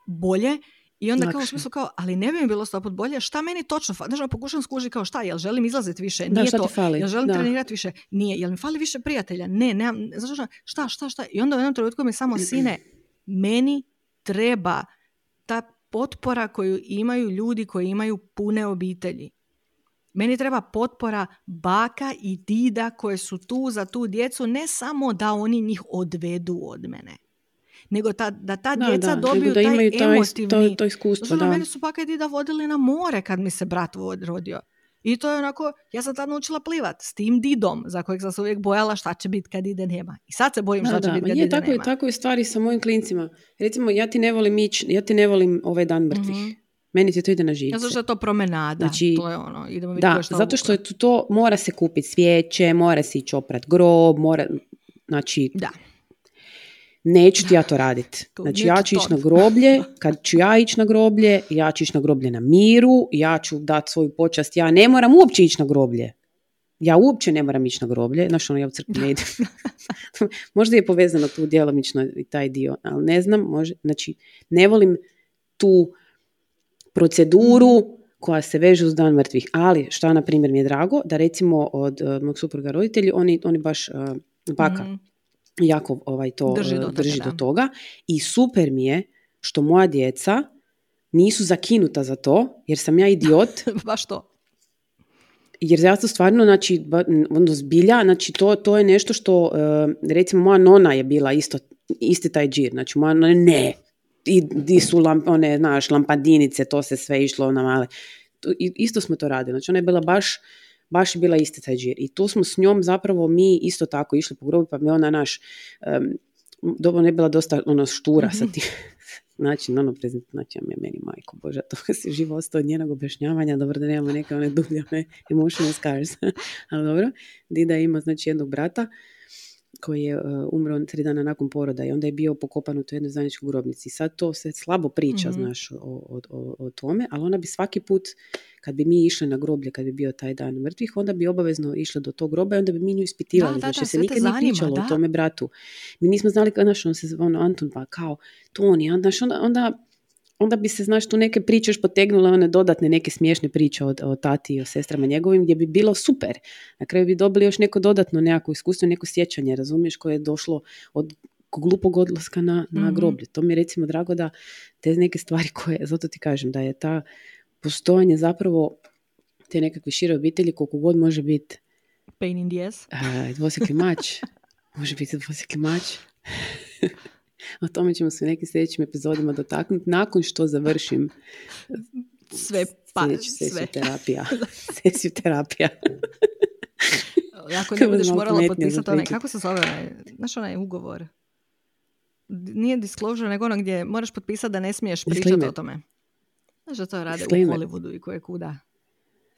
bolje i onda kao u Lakše. smislu kao, ali ne bi mi bilo stoput bolje, šta meni točno fali? Znaš, ono, pokušam skužiti kao šta, jel želim izlaziti više? Da, Nije šta to. ti fali? Jel želim Da. trenirati više? Nije. Jel mi fali više prijatelja? Ne, nemam. Znaš, ono, šta, šta, šta? I onda u jednom trenutku mi samo sine, meni treba ta potpora koju imaju ljudi koji imaju pune obitelji. Meni treba potpora baka i dida koje su tu za tu djecu, ne samo da oni njih odvedu od mene, nego ta, da ta Da, djeca da, dobiju da taj imaju to, emotivni... to, to iskustvo, ono, da. mene su baka i dida vodili na more kad mi se brat rodio. I to je onako, ja sam tad naučila plivat s tim didom za kojeg sam se uvijek bojala šta će biti kad ide nema. I sad se bojim šta Da, će biti kad je, ide tako, nema. tako je stvari sa mojim klincima. Recimo, ja ti ne volim ići, ja ti ne volim ovaj dan mrtvih. Mhm. Meni ti to ide na živce. Ja zato što je to promenada. Znači, to je ono, idemo Da, šta zato što je to, to mora se kupiti svijeće, mora se ići oprat grob, mora, znači, Da. Neću ti ja to raditi. Znači, ja ću ići na groblje, kad ću ja ići na groblje, ja ću ići na groblje na miru, ja ću dati svoju počast, ja ne moram uopće ići na groblje. Ja uopće ne moram ići na groblje, znaš ono, ja u crkvu ne idem. Možda je povezano tu djelomično i taj dio, ali ne znam, može, znači, ne volim tu proceduru koja se veže uz dan mrtvih. Ali, šta na primjer mi je drago, da recimo od uh, mog supruga roditelji, oni, oni baš, uh, baka, Mhm. Jako ovaj, to Drži do toga, drži da. do toga. I super mi je što moja djeca nisu zakinuta za to, jer sam ja idiot, Baš to. jer ja to stvarno, znači, ono zbilja, znači to, to je nešto što, e, recimo moja nona je bila isto, isti taj džir, znači moja nona, ne, i di su lamp, one, znaš, lampadinice, to se sve išlo na male. Isto smo to radili, znači ona je bila baš, baš je bila isti taj džir. I tu smo s njom zapravo mi isto tako išli po grobu, pa mi ona naš, um, dobro, je bila dosta ono štura sa tim, znači, ono, prezent, znači, ja meni, majko Boža, to si živo ostao od njenog objašnjavanja, dobro da nemamo neke one dublje emotional scars, ali dobro, Dida ima, znači, jednog brata, koji je uh, umro tri dana nakon poroda i onda je bio pokopan u toj jednoj zajedničkoj grobnici. Sad to se slabo priča, Mhm. znaš, o, o, o, o tome, ali ona bi svaki put, kad bi mi išli na groblje, kad bi bio taj dan mrtvih, onda bi obavezno išli do tog groba i onda bi mi nju ispitivali. Da, da, znači, da, se sve te nikad nije zanima, pričalo da. o tome bratu. Mi nismo znali, znaš, on se zove ono Anton, pa kao Toni, znaš, onda, onda onda bi se, znaš, tu neke priče još potegnule, one dodatne neke smiješne priče o, o tati i o sestrama njegovim, gdje bi bilo super. Na kraju bi dobili još neko dodatno nekako iskustvo, neko sjećanje, razumiješ, koje je došlo od glupog odlaska na, na Mhm. groblje. To mi je recimo drago da te neke stvari koje, zato ti kažem, da je ta postojanje zapravo te nekakve šire obitelji koliko god može biti Pain in the ass. uh, mač, može biti dvosjekli mač. o tome ćemo se u nekim sljedećim epizodima dotaknuti nakon što završim Sve, pa, sljedeću sesiju sve. terapija. sesiju terapija. Ako ne budeš morala potpisati onaj, kako se zove onaj, znaš onaj ugovor? Nije disclosure, nego ono gdje moraš potpisati da ne smiješ pričati o tome. Znaš da to rade Disclaimer. u Hollywoodu i koje kuda.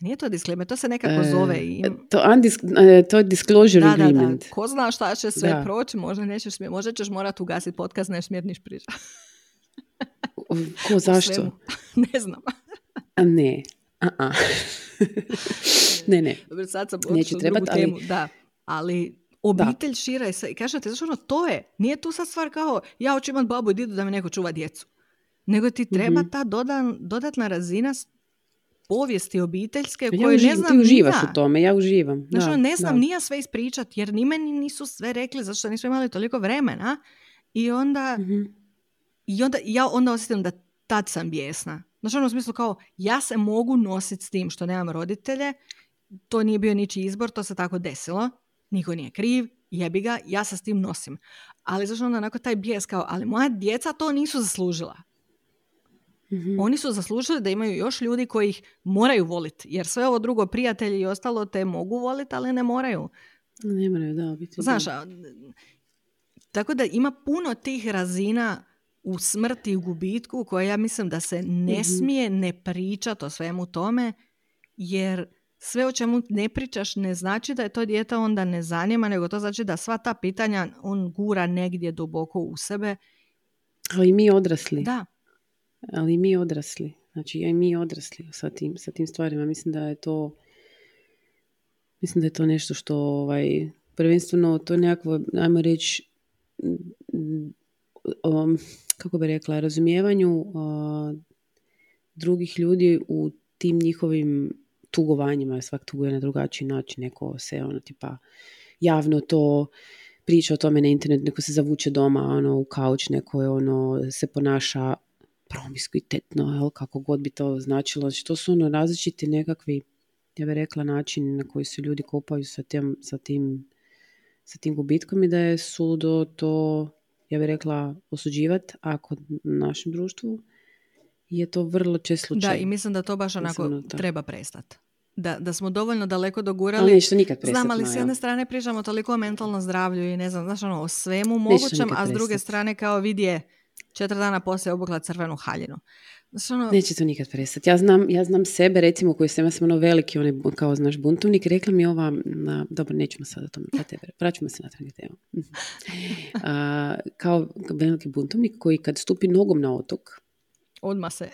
Nije to disclaimer, to se nekako E, zove. I To, undis- e, to je disclosure da, da, da. agreement. Ko zna šta će sve Da. proći, možda nećeš možda ćeš morati ugasiti podcast, ne smiješ niš pričati. Ko, zašto? ne znam. A ne. A-a. ne, ne. Dobro, sad sam Neće otišla u trebat, drugu ali- temu. Da, ali obitelj šira je sve. I kažete, znaš ono, to je. Nije tu sad stvar kao, ja hoću imat babu i didu da mi neko čuva djecu. Nego ti treba Mhm. ta dodan, dodatna razina povijesti obiteljske Ja koju ne uživam, znam ti uživaš ja. u tome, ja uživam. Znaš, da, ono, ne znam da. ni ja sve ispričat, jer ni meni nisu sve rekli, zato što nismo imali toliko vremena. I onda, Mhm. i onda ja onda osjetim da tad sam bijesna. Znaš, ono u smislu kao, ja se mogu nositi s tim što nemam roditelje, to nije bio ničiji izbor, to se tako desilo, niko nije kriv, jebi ga, ja se s tim nosim. Ali zašto onda onako taj bijes kao, ali moja djeca to nisu zaslužila. Mhm. Oni su zaslužili da imaju još ljudi koji ih moraju voliti, jer sve ovo drugo, prijatelji i ostalo te mogu voliti, ali ne moraju. Ne moraju, da, biti. Znaš, a, tako da ima puno tih razina u smrti i u gubitku koje ja mislim da se ne Mhm. smije ne pričati o svemu tome, jer sve o čemu ne pričaš ne znači da je to dijete onda ne zanima, nego to znači da sva ta pitanja on gura negdje duboko u sebe. Ali mi odrasli. Da, ali mi odrasli. Znači, ja i mi odrasli sa tim, sa tim stvarima. Mislim da je to mislim da je to nešto što ovaj, prvenstveno to je nekakvo, ajmo reći mm, um, kako bi rekla, razumijevanju uh, drugih ljudi u tim njihovim tugovanjima, svak tuguje na drugačiji način, neko se ono tipa javno to priča o tome na internetu, neko se zavuče doma ono, u kauč, neko je ono, se ponaša promiskuitetno, jel, kako god bi to značilo. Znači, to su ono različiti nekakvi, ja bih rekla, način na koji se ljudi kopaju sa tim, sa tim, sa tim gubitkom i da je sudo to, ja bih rekla, osuđivati, a kod našem društvu je to vrlo čest slučaj. da, i mislim da to baš Mislim, onako tako. treba prestati. Da, da smo dovoljno daleko dogurali Ali neće to nikad prestat, Znam, ali s jedne strane pričamo toliko o mentalnom zdravlju i ne znam, znaš ono, o svemu mogućem, a s druge strane kao vidje četiri dana poslije obukla crvenu haljinu. Znaš ono, Neće to nikad prestati. Ja znam, ja znam sebe, recimo, koji sam, ja sam ono veliki, onaj, kao znaš, buntovnik, rekla mi ova, na, dobro, nećemo sad o tome, pa tebe, vraćamo se na temu. A, kao veliki buntovnik koji kad stupi nogom na otok, odma se.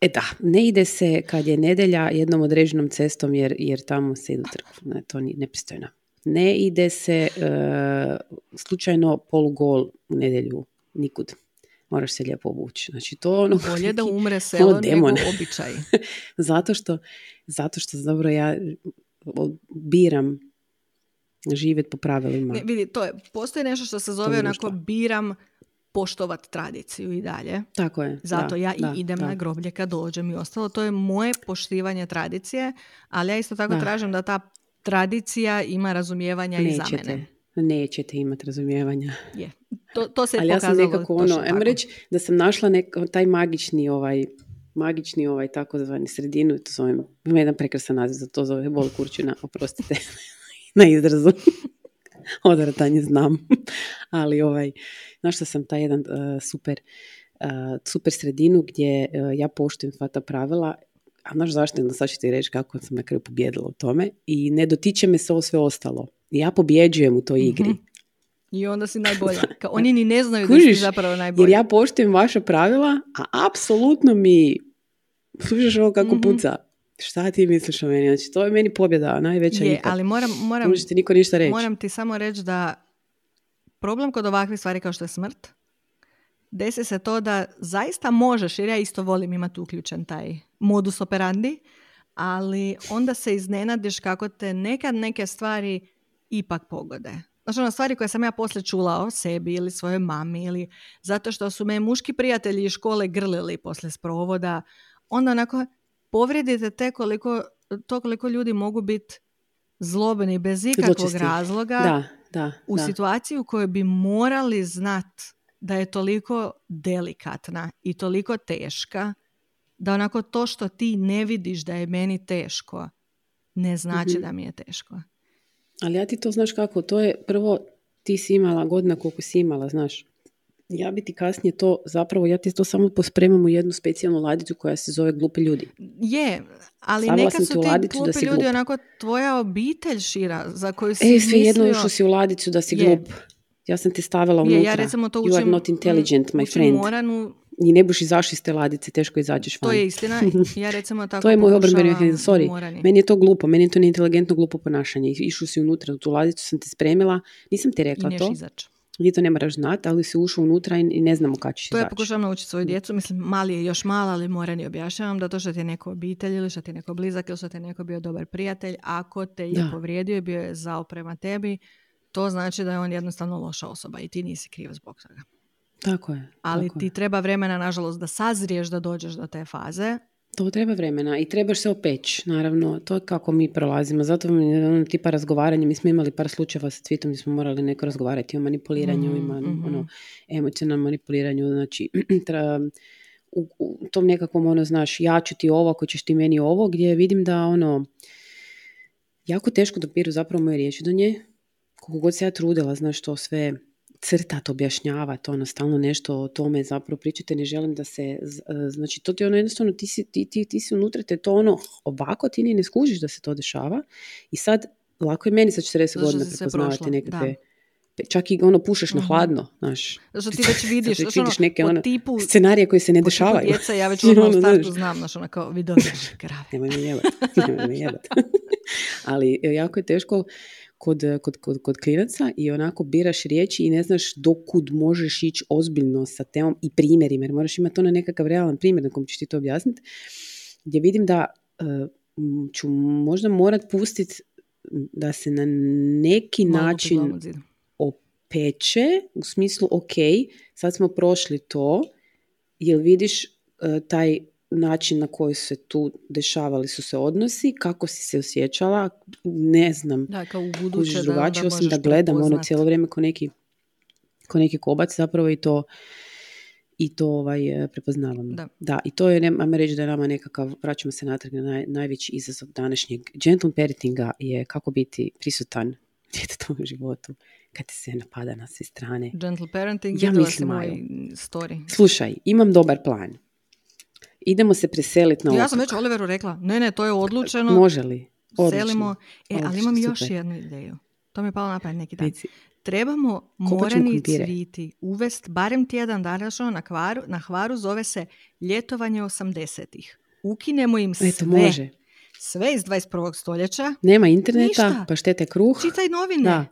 E da, ne ide se kad je nedjelja jednom određenom cestom jer, jer tamo se ide u crkvu. Ne, to nije nepristojno. Ne ide se e, slučajno polugol u nedjelju nikud. moraš se lijepo obući. Znači to ono... Bolje da umre selo ono nego demon. običaj. zato što, zato što dobro ja biram živjeti po pravilima. Ne, vidi, to je, postoji nešto što se zove onako društvo. biram poštovat tradiciju i dalje. Tako je. Zato da, ja da, i idem da. na groblje kad dođem i ostalo. To je moje poštivanje tradicije, ali ja isto tako Da. tražim da ta tradicija ima razumijevanja i za Nećete, mene. Nećete imati razumijevanja. Je. To, to se Ali ja sam nekako ono, ajmo reći da sam našla nek, taj magični ovaj magični ovaj takozvani sredinu, to zovem, ima jedan prekrasan naziv za to zove bol kurčina, oprostite na izrazu. Odvrtanje znam. Ali ovaj, našla sam taj jedan uh, super, uh, super sredinu gdje uh, ja poštujem sva ta pravila a znaš zašto? Onda sad ću ti reći kako sam na kraju pobjedila u tome. I ne dotiče me se ovo sve ostalo. Ja pobjeđujem u toj igri. Mhm. I onda si najbolja. Kao, oni ni ne znaju da si Kužiš? zapravo Jer najbolja. ja poštujem vaša pravila, a apsolutno mi slušaš ovo kako Mhm. puca. Šta ti misliš o meni? Znači, to je meni pobjeda, najveća Je, ali moram, moram, ti niko ništa reći. moram ti samo reći da problem kod ovakvih stvari kao što je smrt, desi se to da zaista možeš, jer ja isto volim imati uključen taj modus operandi, ali onda se iznenadiš kako te nekad neke stvari ipak pogode. Znači ono stvari koje sam ja poslije čula o sebi ili svojoj mami ili zato što su me muški prijatelji iz škole grlili poslije sprovoda, onda onako povrijedite te koliko, to koliko ljudi mogu biti zlobni bez ikakvog razloga Da, da, u da. situaciji u kojoj bi morali znat da je toliko delikatna i toliko teška, da onako to što ti ne vidiš da je meni teško, ne znači Mhm. da mi je teško. Ali ja ti to znaš kako, to je prvo ti si imala godina koliko si imala, znaš. Ja bi ti kasnije to, zapravo ja ti to samo pospremam u jednu specijalnu ladicu koja se zove glupi ljudi. Je, ali Stavila nekad sam su ti ladicu da glupi si ljudi glup. onako tvoja obitelj šira za koju si E, sve jedno mislio- ušlo si u ladicu da si Je. glup. Ja sam te stavila unutra. Je, ja recimo to učim, You are not intelligent, my učim friend. Moranu, I ne buš izašli iz te ladice, teško izađeš van. to je istina. Ja recimo tako To je moj obrambeni pokušavam mehanizam, sorry. Morani. Meni je to glupo, meni je to neinteligentno glupo ponašanje. I- Išao si unutra u tu ladicu, sam te spremila, nisam ti I rekla neš to, izaći. ti to ne moraš znati, ali si ušao unutra i i ne znamo kad ćeš To ja izaći. pokušavam naučiti svoju djecu, mislim mali je još mala, ali morani objašnjavam da to što ti je neko obitelj ili što ti je neko blizak ili što ti je neko bio dobar prijatelj, ako te je Da. povrijedio i bio je zao prema tebi, to znači da je on jednostavno loša osoba i ti nisi kriv zbog toga. Tako je. Ali tako ti je. treba vremena, nažalost, da sazriješ da dođeš do te faze. To treba vremena i trebaš se opeći, naravno, to je kako mi prolazimo. Zato mi je ono tipa razgovaranje, mi smo imali par slučajeva sa Cvitom gdje smo morali neko razgovarati o manipuliranju, Mhm, ima mhm. ono, emocionalnom manipuliranju, znači tra- u, u tom nekakvom ono, znaš, ja ću ti ovo, ako ćeš ti meni ovo, gdje vidim da ono, jako teško dopiru zapravo moje riječi do nje, koliko god se ja trudila, znaš, to sve crtat, objašnjavat, ono, stalno nešto o tome zapravo pričate, ne želim da se, e, znači, to ti ono jednostavno, ti si, ti, ti, ti si unutra, te to ono, ovako ti ni ne skužiš da se to dešava i sad, lako je meni sa 40 Zato što godina prepoznavati nekakve, pe- čak i ono pušeš na Mhm. hladno, znaš, Zato ti već vidiš, već ono, vidiš neke po ono tipu, scenarije koji se ne po dešavaju. djeca, ja već odmah u Ono, startu znaš. znam, znaš, ono kao vidovi grave. Nemoj me jebat, nemoj me jebat. Ali e, jako je teško kod, kod, kod, kod klinaca i onako biraš riječi i ne znaš dokud možeš ići ozbiljno sa temom i primjerima, jer moraš imati ono nekakav realan primjer na kom ćeš ti to objasniti, gdje vidim da m, ću možda morat pustiti da se na neki Malo način opeče, u smislu ok, sad smo prošli to, jel vidiš e, taj način na koji se tu dešavali su se odnosi, kako si se osjećala, ne znam, Da, kao u buduće da, drugačije, da osim da gledam ono cijelo vrijeme ko neki, ko neki kobac zapravo i to i to ovaj, prepoznavam. Da. i to je, ne- ajmo reći da je nama nekakav, vraćamo se natrag na naj, najveći izazov današnjeg gentle parentinga je kako biti prisutan djetetovom životu kad ti se napada na sve strane. Gentle parenting, Ja mislim, moj story. Slušaj, imam dobar plan. Idemo se preseliti na Ja sam otok. već Oliveru rekla, ne, ne, to je odlučeno, Može li? Odlično. selimo. E, ali imam još super. jednu ideju. To mi je palo na pamet neki dan. Reci. Trebamo morani krumpire. cviti uvest barem tjedan dana što na kvaru, na hvaru zove se ljetovanje 80-ih. Ukinemo im sve. Eto, može. Sve iz 21. stoljeća. Nema interneta, Ništa. pa štete kruh. Čitaj novine. Da,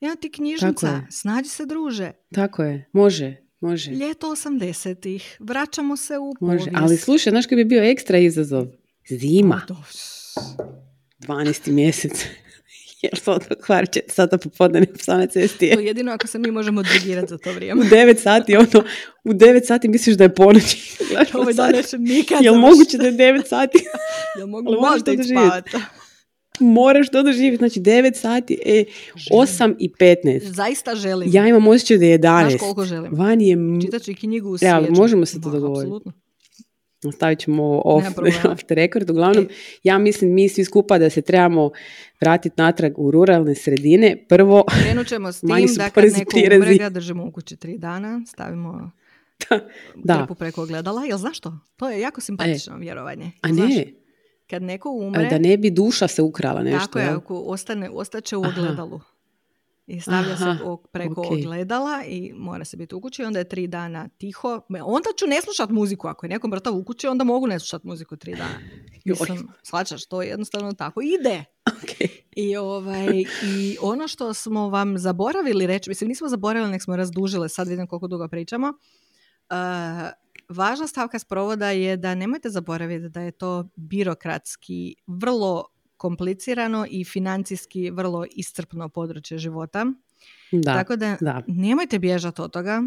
Evo ti knjižnica. Snađi se druže. tako je. Može. Može. Ljeto 80-ih. Vraćamo se u Može. povijest. Ali slušaj, znaš koji bi bio ekstra izazov? Zima. To- 12. mjesec. Jer to do kvarče sata popodne na na cesti. To je jedino ako se mi možemo drugirati za to U vrijeme. 9 sati, ono, u 9 sati misliš da je ponoć. Ovaj na dan neće nikad Jel moguće da je 9 sati? Jel mogu možda ići doživjeti. Moraš to doživjeti. Znači 9 sati, e, 8 i 15. Zaista želim. Ja imam osjećaj da je 11. Znaš koliko želim? Van je... Čitat ću i knjigu u Ja, svijeću. možemo se to dogovoriti. apsolutno. Stavit ćemo ovo off, off the record. Uglavnom, ja mislim mi svi skupa da se trebamo vratiti natrag u ruralne sredine. Prvo, Krenut ćemo s tim da kad neko umre ga držimo u kući tri dana, stavimo da. krpu preko ogledala. Jel znaš to? To je jako simpatično vjerovanje. a Jel znaš? Kad neko a umre, da ne bi duša se ukrala nešto. tako je, ako ostane, ostaće u Aha. ogledalu. I stavlja Aha, se preko ogledala i mora se biti u kući. Onda je tri dana tiho. Onda ću ne slušat muziku. Ako je neko mrtav u kući, onda mogu ne slušat muziku tri dana. Mislim, shvaćaš, to je jednostavno tako ide. Ok. I, ovaj, I ono što smo vam zaboravili reći, mislim nismo zaboravili, nek smo razdužile, sad vidim koliko dugo pričamo. Uh, važna stavka sprovoda je da nemojte zaboraviti da je to birokratski vrlo komplicirano i financijski vrlo iscrpno područje života. Da, Tako da, da. nemojte bježati od toga.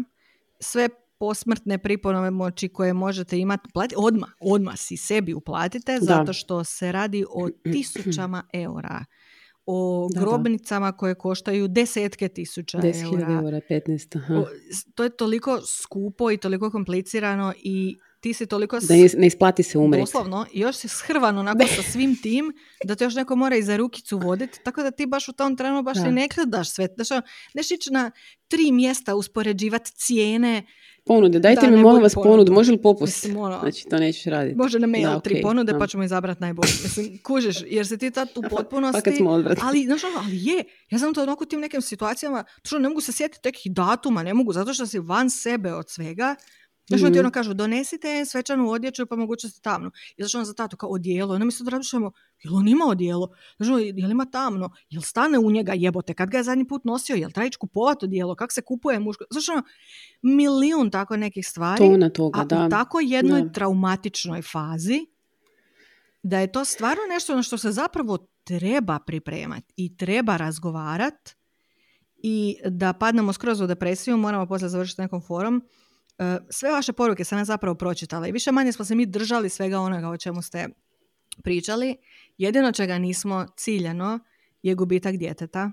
Sve posmrtne priponove moći koje možete imati, plati, odmah, odmah si sebi uplatite, zato što se radi o tisućama eura. O Da, da. grobnicama koje koštaju desetke tisuća 10.000 eura. eura, 15. Aha. O, s- to je toliko skupo i toliko komplicirano i ti si toliko s- Da ne, ne isplati se umreti. Doslovno, još si shrvan onako sa svim tim, da te još neko mora i za rukicu voditi, tako da ti baš u tom trenu baš Da. i ne gledaš sve. Znaš, ono, neš ići na tri mjesta uspoređivati cijene, Ponude, dajte Da, mi molim vas ponudu. ponudu, može li popust? Mislim, ono, Znači, to nećeš raditi. može na mail Da, tri okej, ponude znam. pa ćemo izabrati najbolje. Mislim, kužiš, jer se ti tad u potpunosti... Fakat smo odvratni. ali, znaš, ono, ali je, ja sam to onako u tim nekim situacijama, što ne mogu se sjetiti nekih datuma, ne mogu, zato što si van sebe od svega. Znaš, ono ti Mhm. ono kažu, donesite svečanu odjeću pa mogućnosti tamnu. I znaš, ono za tatu kao odijelo. Onda mi se razmišljamo, jel on ima odijelo? Znaš, ono, jel ima tamno? Jel stane u njega jebote? Kad ga je zadnji put nosio? Jel treba ići kupovat odijelo? Kako se kupuje muško? Znaš, ono, milijun tako nekih stvari. Tona toga, A da. u tako jednoj Da. traumatičnoj fazi, da je to stvarno nešto na što se zapravo treba pripremati i treba razgovarati i da padnemo skroz u depresiju, moramo poslije završiti nekom forum. E, Sve vaše poruke sam ja zapravo pročitala i više manje smo se mi držali svega onoga o čemu ste pričali. Jedino čega nismo ciljano je gubitak djeteta.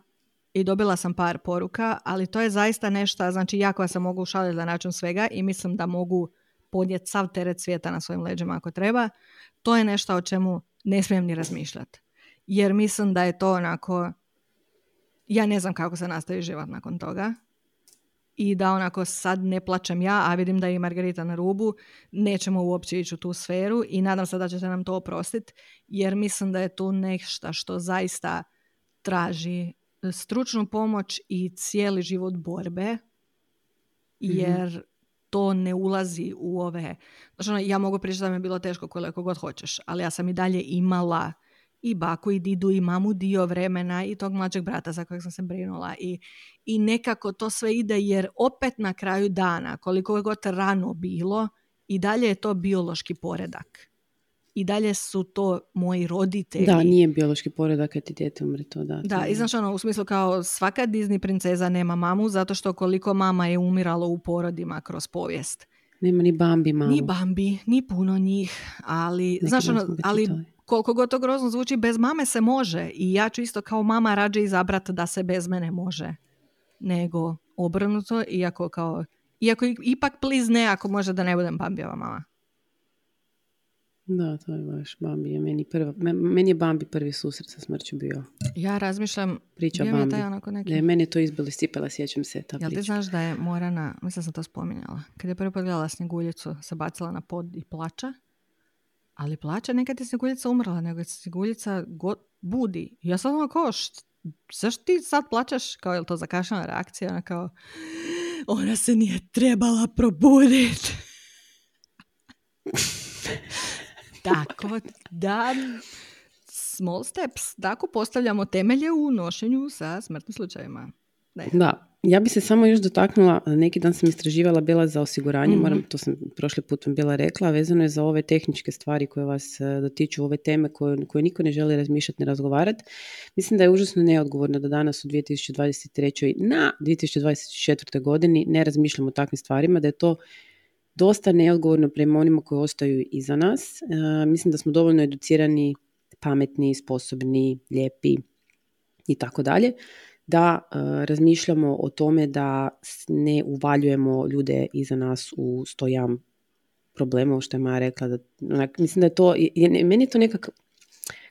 I dobila sam par poruka, ali to je zaista nešto, znači ja koja se mogu šaliti na račun svega i mislim da mogu podnijeti sav teret svijeta na svojim leđima ako treba, to je nešto o čemu ne smijem ni razmišljati. Jer mislim da je to onako, ja ne znam kako se nastavi život nakon toga. I da onako sad ne plaćem ja, a vidim da je i Margarita na rubu, nećemo uopće ići u tu sferu i nadam se da ćete nam to oprostiti, jer mislim da je tu nešto što zaista traži stručnu pomoć i cijeli život borbe, jer to ne ulazi u ove... Znači, ono, ja mogu pričati da mi je bilo teško koliko god hoćeš, ali ja sam i dalje imala i baku i didu i mamu dio vremena i tog mlađeg brata za kojeg sam se brinula i, i nekako to sve ide jer opet na kraju dana koliko je god rano bilo i dalje je to biološki poredak. I dalje su to moji roditelji. Da, nije biološki poredak kad ti dijete umre to, da. Da, i znaš ono, u smislu kao svaka Disney princeza nema mamu zato što koliko mama je umiralo u porodima kroz povijest. Nema ni Bambi mamu. Ni Bambi, ni puno njih, ali, Neki znaš ono, ali. Koliko god to grozno zvuči, bez mame se može i ja ću isto kao mama rađe izabrati da se bez mene može nego obrnuto, iako kao, iako ipak please ne ako može da ne budem Bambijeva mama. Da, to je baš Bambi je meni prva, me- meni je Bambi prvi susret sa smrću bio. Ja razmišljam, Priča bio mi je Bambi. taj onako neki... Da meni je to izbilo iz cipela, sjećam se ta Jel ti priča. znaš da je Morana, mislim sam to spominjala, kad je prvi put gledala Snjeguljicu, se bacila na pod i plaća, ali plaća nekad je Snjeguljica umrla, nego je Snjeguljica go- budi. Ja sam ono kao, št- zašto ti sad plaćaš? Kao, je li to zakašana reakcija? Ona kao, ona se nije trebala probuditi. Tako da, small steps. Tako postavljamo temelje u nošenju sa smrtnim slučajevima. Ne. Da, ja bi se samo još dotaknula, neki dan sam istraživala bila za osiguranje, mhm. moram, to sam prošli put vam bila rekla, vezano je za ove tehničke stvari koje vas dotiču, ove teme koje, koje niko ne želi razmišljati, ne razgovarati. Mislim da je užasno neodgovorno da danas u 2023. na 2024. godini ne razmišljamo o takvim stvarima, da je to dosta neodgovorno prema onima koji ostaju iza nas. E, mislim da smo dovoljno educirani, pametni, sposobni, lijepi i tako dalje da e, razmišljamo o tome da ne uvaljujemo ljude iza nas u stojam problema, što je Maja rekla. Da, onak, mislim da je to, je, meni je to nekak,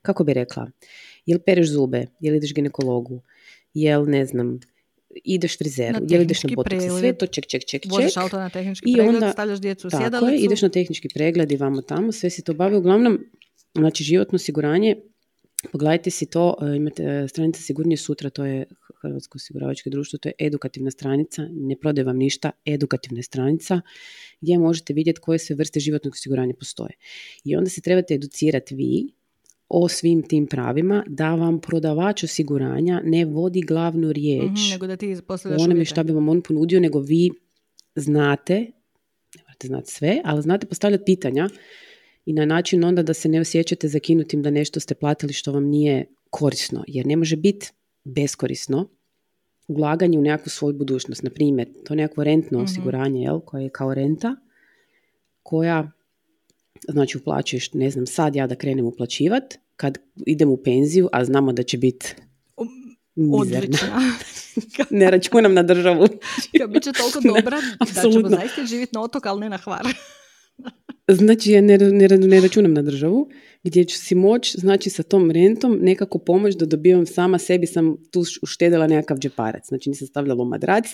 kako bi rekla, jel pereš zube, jel ideš ginekologu, jel ne znam, ideš frizeru, jel ideš na botox, sve to ček, ček, ček, ček. Voziš auto na tehnički I pregled, onda, stavljaš djecu u tako je, ideš na tehnički pregled i vamo tamo, sve si to bavi. Uglavnom, znači životno osiguranje, pogledajte si to, e, imate e, stranica Sigurnije sutra, to je Hrvatsko osiguravačko društvo, to je edukativna stranica, ne prodaje vam ništa, edukativna stranica gdje možete vidjeti koje sve vrste životnog osiguranja postoje. I onda se trebate educirati vi o svim tim pravima da vam prodavač osiguranja ne vodi glavnu riječ mm nego da ti o onome šta bi vam on ponudio, nego vi znate, ne morate znati sve, ali znate postavljati pitanja i na način onda da se ne osjećate zakinutim da nešto ste platili što vam nije korisno. Jer ne može biti beskorisno ulaganje u nekakvu svoju budućnost. Na primjer, to nekakvo rentno mm osiguranje, jel, koje je kao renta, koja, znači uplaćuješ, ne znam, sad ja da krenem uplaćivat, kad idem u penziju, a znamo da će biti mizerna. ne računam na državu. Bit će toliko dobra da ćemo zaista živjeti na otok, ali ne na hvar. Znači, ja ne, ne, ne računam na državu, gdje ću si moć, znači sa tom rentom nekako pomoć da dobivam sama sebi, sam tu uštedila nekakav džeparac. Znači nisam stavljala u madrac,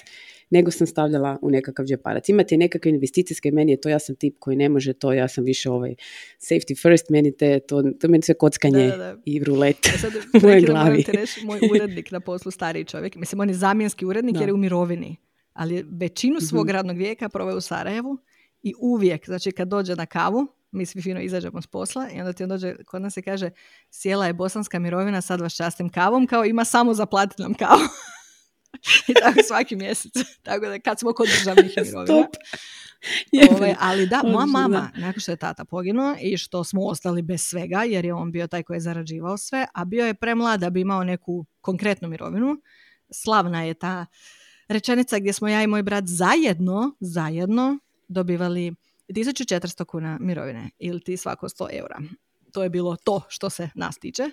nego sam stavljala u nekakav džeparac. Imate nekakve investicijske, meni je to, ja sam tip koji ne može to, ja sam više ovaj safety first, meni te, to, to meni sve kockanje i rulet sad, u mojoj glavi. Reći, moj urednik na poslu, stariji čovjek, mislim on je zamjenski urednik jer je u mirovini, ali većinu svog mm radnog vijeka proveo u Sarajevu i uvijek, znači kad dođe na kavu, mi svi fino izađemo s posla i onda ti on dođe, kod nas se kaže sjela je bosanska mirovina, sad vas častim kavom, kao ima samo zaplatiti nam kavu. I tako svaki mjesec. Tako da kad smo kod državnih mirovina. Ovaj, ali da, moja mama, nakon što je tata poginuo i što smo ostali bez svega, jer je on bio taj koji je zarađivao sve, a bio je premlad da bi imao neku konkretnu mirovinu. Slavna je ta rečenica gdje smo ja i moj brat zajedno, zajedno dobivali 1400 kuna mirovine ili ti svako 100 eura. To je bilo to što se nas tiče.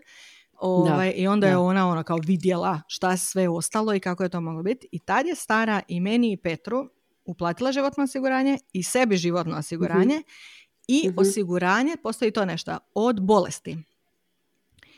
Ovaj, I onda je ona ona kao vidjela šta sve ostalo i kako je to moglo biti. I tad je stara i meni i Petru uplatila životno osiguranje i sebi životno osiguranje mhm. i mhm. osiguranje, postoji to nešto, od bolesti.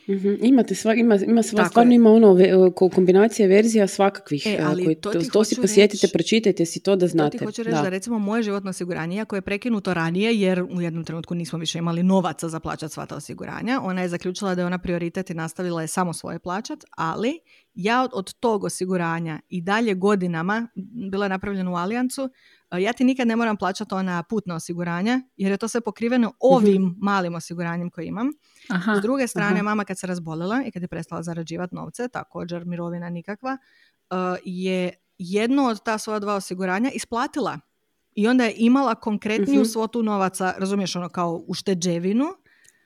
Mm-hmm. Imate sva, ima, ima sva, stvarno ima ono ve, kombinacija verzija svakakvih. E, ali koji, to, to, to si posjetite, pročitajte si to da znate. To ti hoću reći da. da recimo moje životno osiguranje, ako je prekinuto ranije, jer u jednom trenutku nismo više imali novaca za plaćati sva ta osiguranja, ona je zaključila da je ona prioritet i nastavila je samo svoje plaćat, ali ja od, od tog osiguranja i dalje godinama, bila je napravljena u Alijancu, ja ti nikad ne moram plaćati ona putna osiguranja, jer je to sve pokriveno ovim mhm. malim osiguranjem koje imam. Aha, S druge strane, mama kad se razbolila i kad je prestala zarađivati novce, također mirovina nikakva, je jedno od ta svoja dva osiguranja isplatila. I onda je imala konkretniju uh svotu novaca, razumiješ, ono kao ušteđevinu,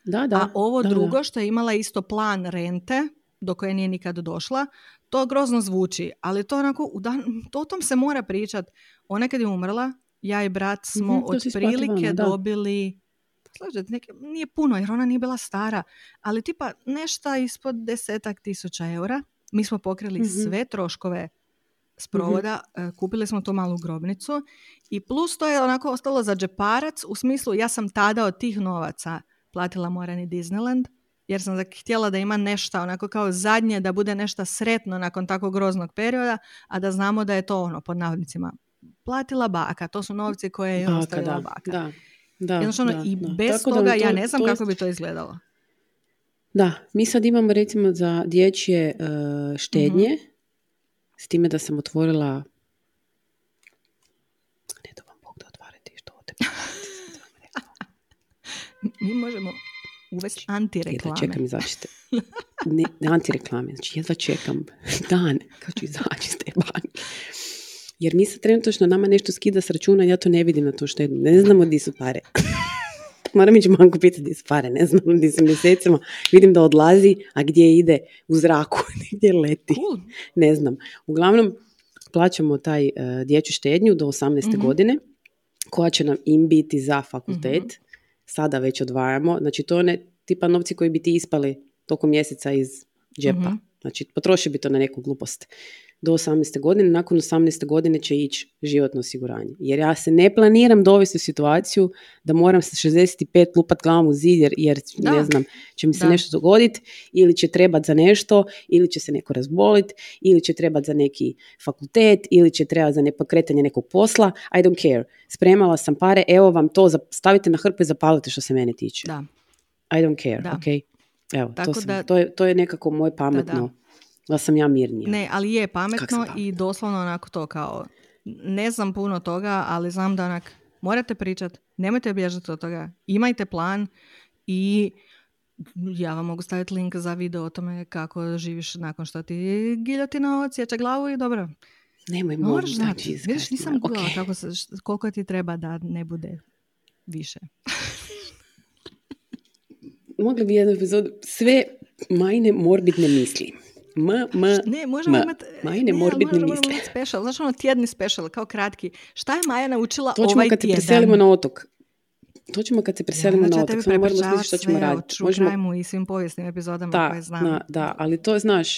da, da, a ovo drugo što je imala isto plan rente, do koje nije nikad došla, to grozno zvuči, ali to onako, to o tom se mora pričat. Ona kad je umrla, ja i brat smo mm otprilike dobili slažete, neke, nije puno jer ona nije bila stara, ali tipa nešto ispod desetak tisuća eura. Mi smo pokrili mhm. sve troškove sprovoda, mm kupili smo tu malu grobnicu i plus to je onako ostalo za džeparac u smislu ja sam tada od tih novaca platila Morani Disneyland jer sam htjela da ima nešto onako kao zadnje, da bude nešto sretno nakon tako groznog perioda, a da znamo da je to ono, pod navodnicima, platila baka. To su novci koje je ostavila baka. Da, da, da, I bez toga ja ne znam kako bi to izgledalo. Da, mi sad imamo recimo za dječje uh, štednje, mm s time da sam otvorila ne da vam Bog da otvarate što Mi možemo uvesti antireklame. Jedva čekam izaći Ne, antireklame, znači jedva čekam dan kad ću izaći iz te banke. Jer mi sad trenutno nama nešto skida s računa, ja to ne vidim na to štednu. Ne znamo di su pare. Moram ići manku pitati di su pare, ne znam di su mjesecima. Vidim da odlazi, a gdje ide u zraku, gdje leti. Ne znam. Uglavnom, plaćamo taj uh, dječju štednju do 18. Mhm. godine, koja će nam im biti za fakultet. Mhm. Sada već odvajamo. Znači, to ne tipa novci koji bi ti ispali tokom mjeseca iz džepa. Mhm. Znači, potroši bi to na neku glupost. Do 18. godine, nakon 18. godine će ići životno osiguranje. Jer ja se ne planiram dovesti u situaciju da moram sa 65 lupat glavom u zid jer, jer Da. ne znam, će mi se Da. nešto dogoditi ili će trebat za nešto, ili će se neko razboliti, ili će trebat za neki fakultet, ili će trebati za nepokretanje nekog posla. I don't care. Spremala sam pare, evo vam to, stavite na hrpu i zapalite što se mene tiče. Da. I don't care, Da. ok? Evo, Tako to, sam, da- to, je, to je nekako moje pametno. Da, sam ja mirnija. Ne, ali je pametno i doslovno onako to kao, ne znam puno toga, ali znam da onak, morate pričat, nemojte bježati od toga, imajte plan i ja vam mogu staviti link za video o tome kako živiš nakon što ti giljotina odsjeća glavu i dobro. Nemoj Moraš molim, znati. znači, Vidiš, nisam ok. googlala kako se, koliko ti treba da ne bude više. Mogli bi jednu epizodu, sve majne morbidne misli. M, m, Ne, možemo m. imati... Majne ne, ali morbidne možemo misli. imati special. Znaš ono tjedni special, kao kratki. Šta je Maja naučila To ćemo ovaj kad se tjedan? preselimo na otok. To ćemo kad se preselimo Onda ću na ja otok. Samo moramo smisliti što ćemo sve raditi. Možemo crimeu i svim povijesnim epizodama Da, koje znam. da, da, ali to znaš,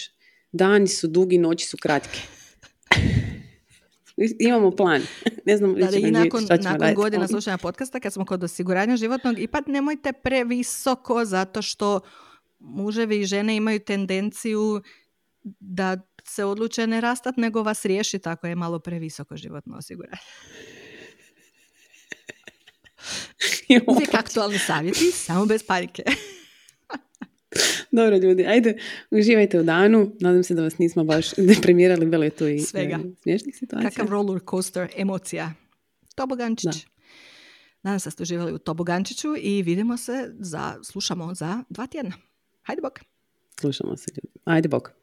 dani su dugi, noći su kratke. Imamo plan. Ne znam Da, i nakon, šta ćemo nakon raditi. godina slušanja podcasta, kad smo kod osiguranja životnog, ipak nemojte previsoko, zato što muževi i žene imaju tendenciju da se odluče ne rastat, nego vas riješiti ako je malo previsoko životno osiguranje. Uvijek aktualni savjeti, samo bez panike. Dobro ljudi, ajde, uživajte u danu. Nadam se da vas nismo baš deprimirali, bilo je tu i Svega. e, smiješnih situacija. Kakav roller coaster emocija. Tobogančić. Da. Nadam se da ste uživali u Tobogančiću i vidimo se za, slušamo za dva tjedna. Hajde bok. Slušamo se ljudi. Ajde, bok.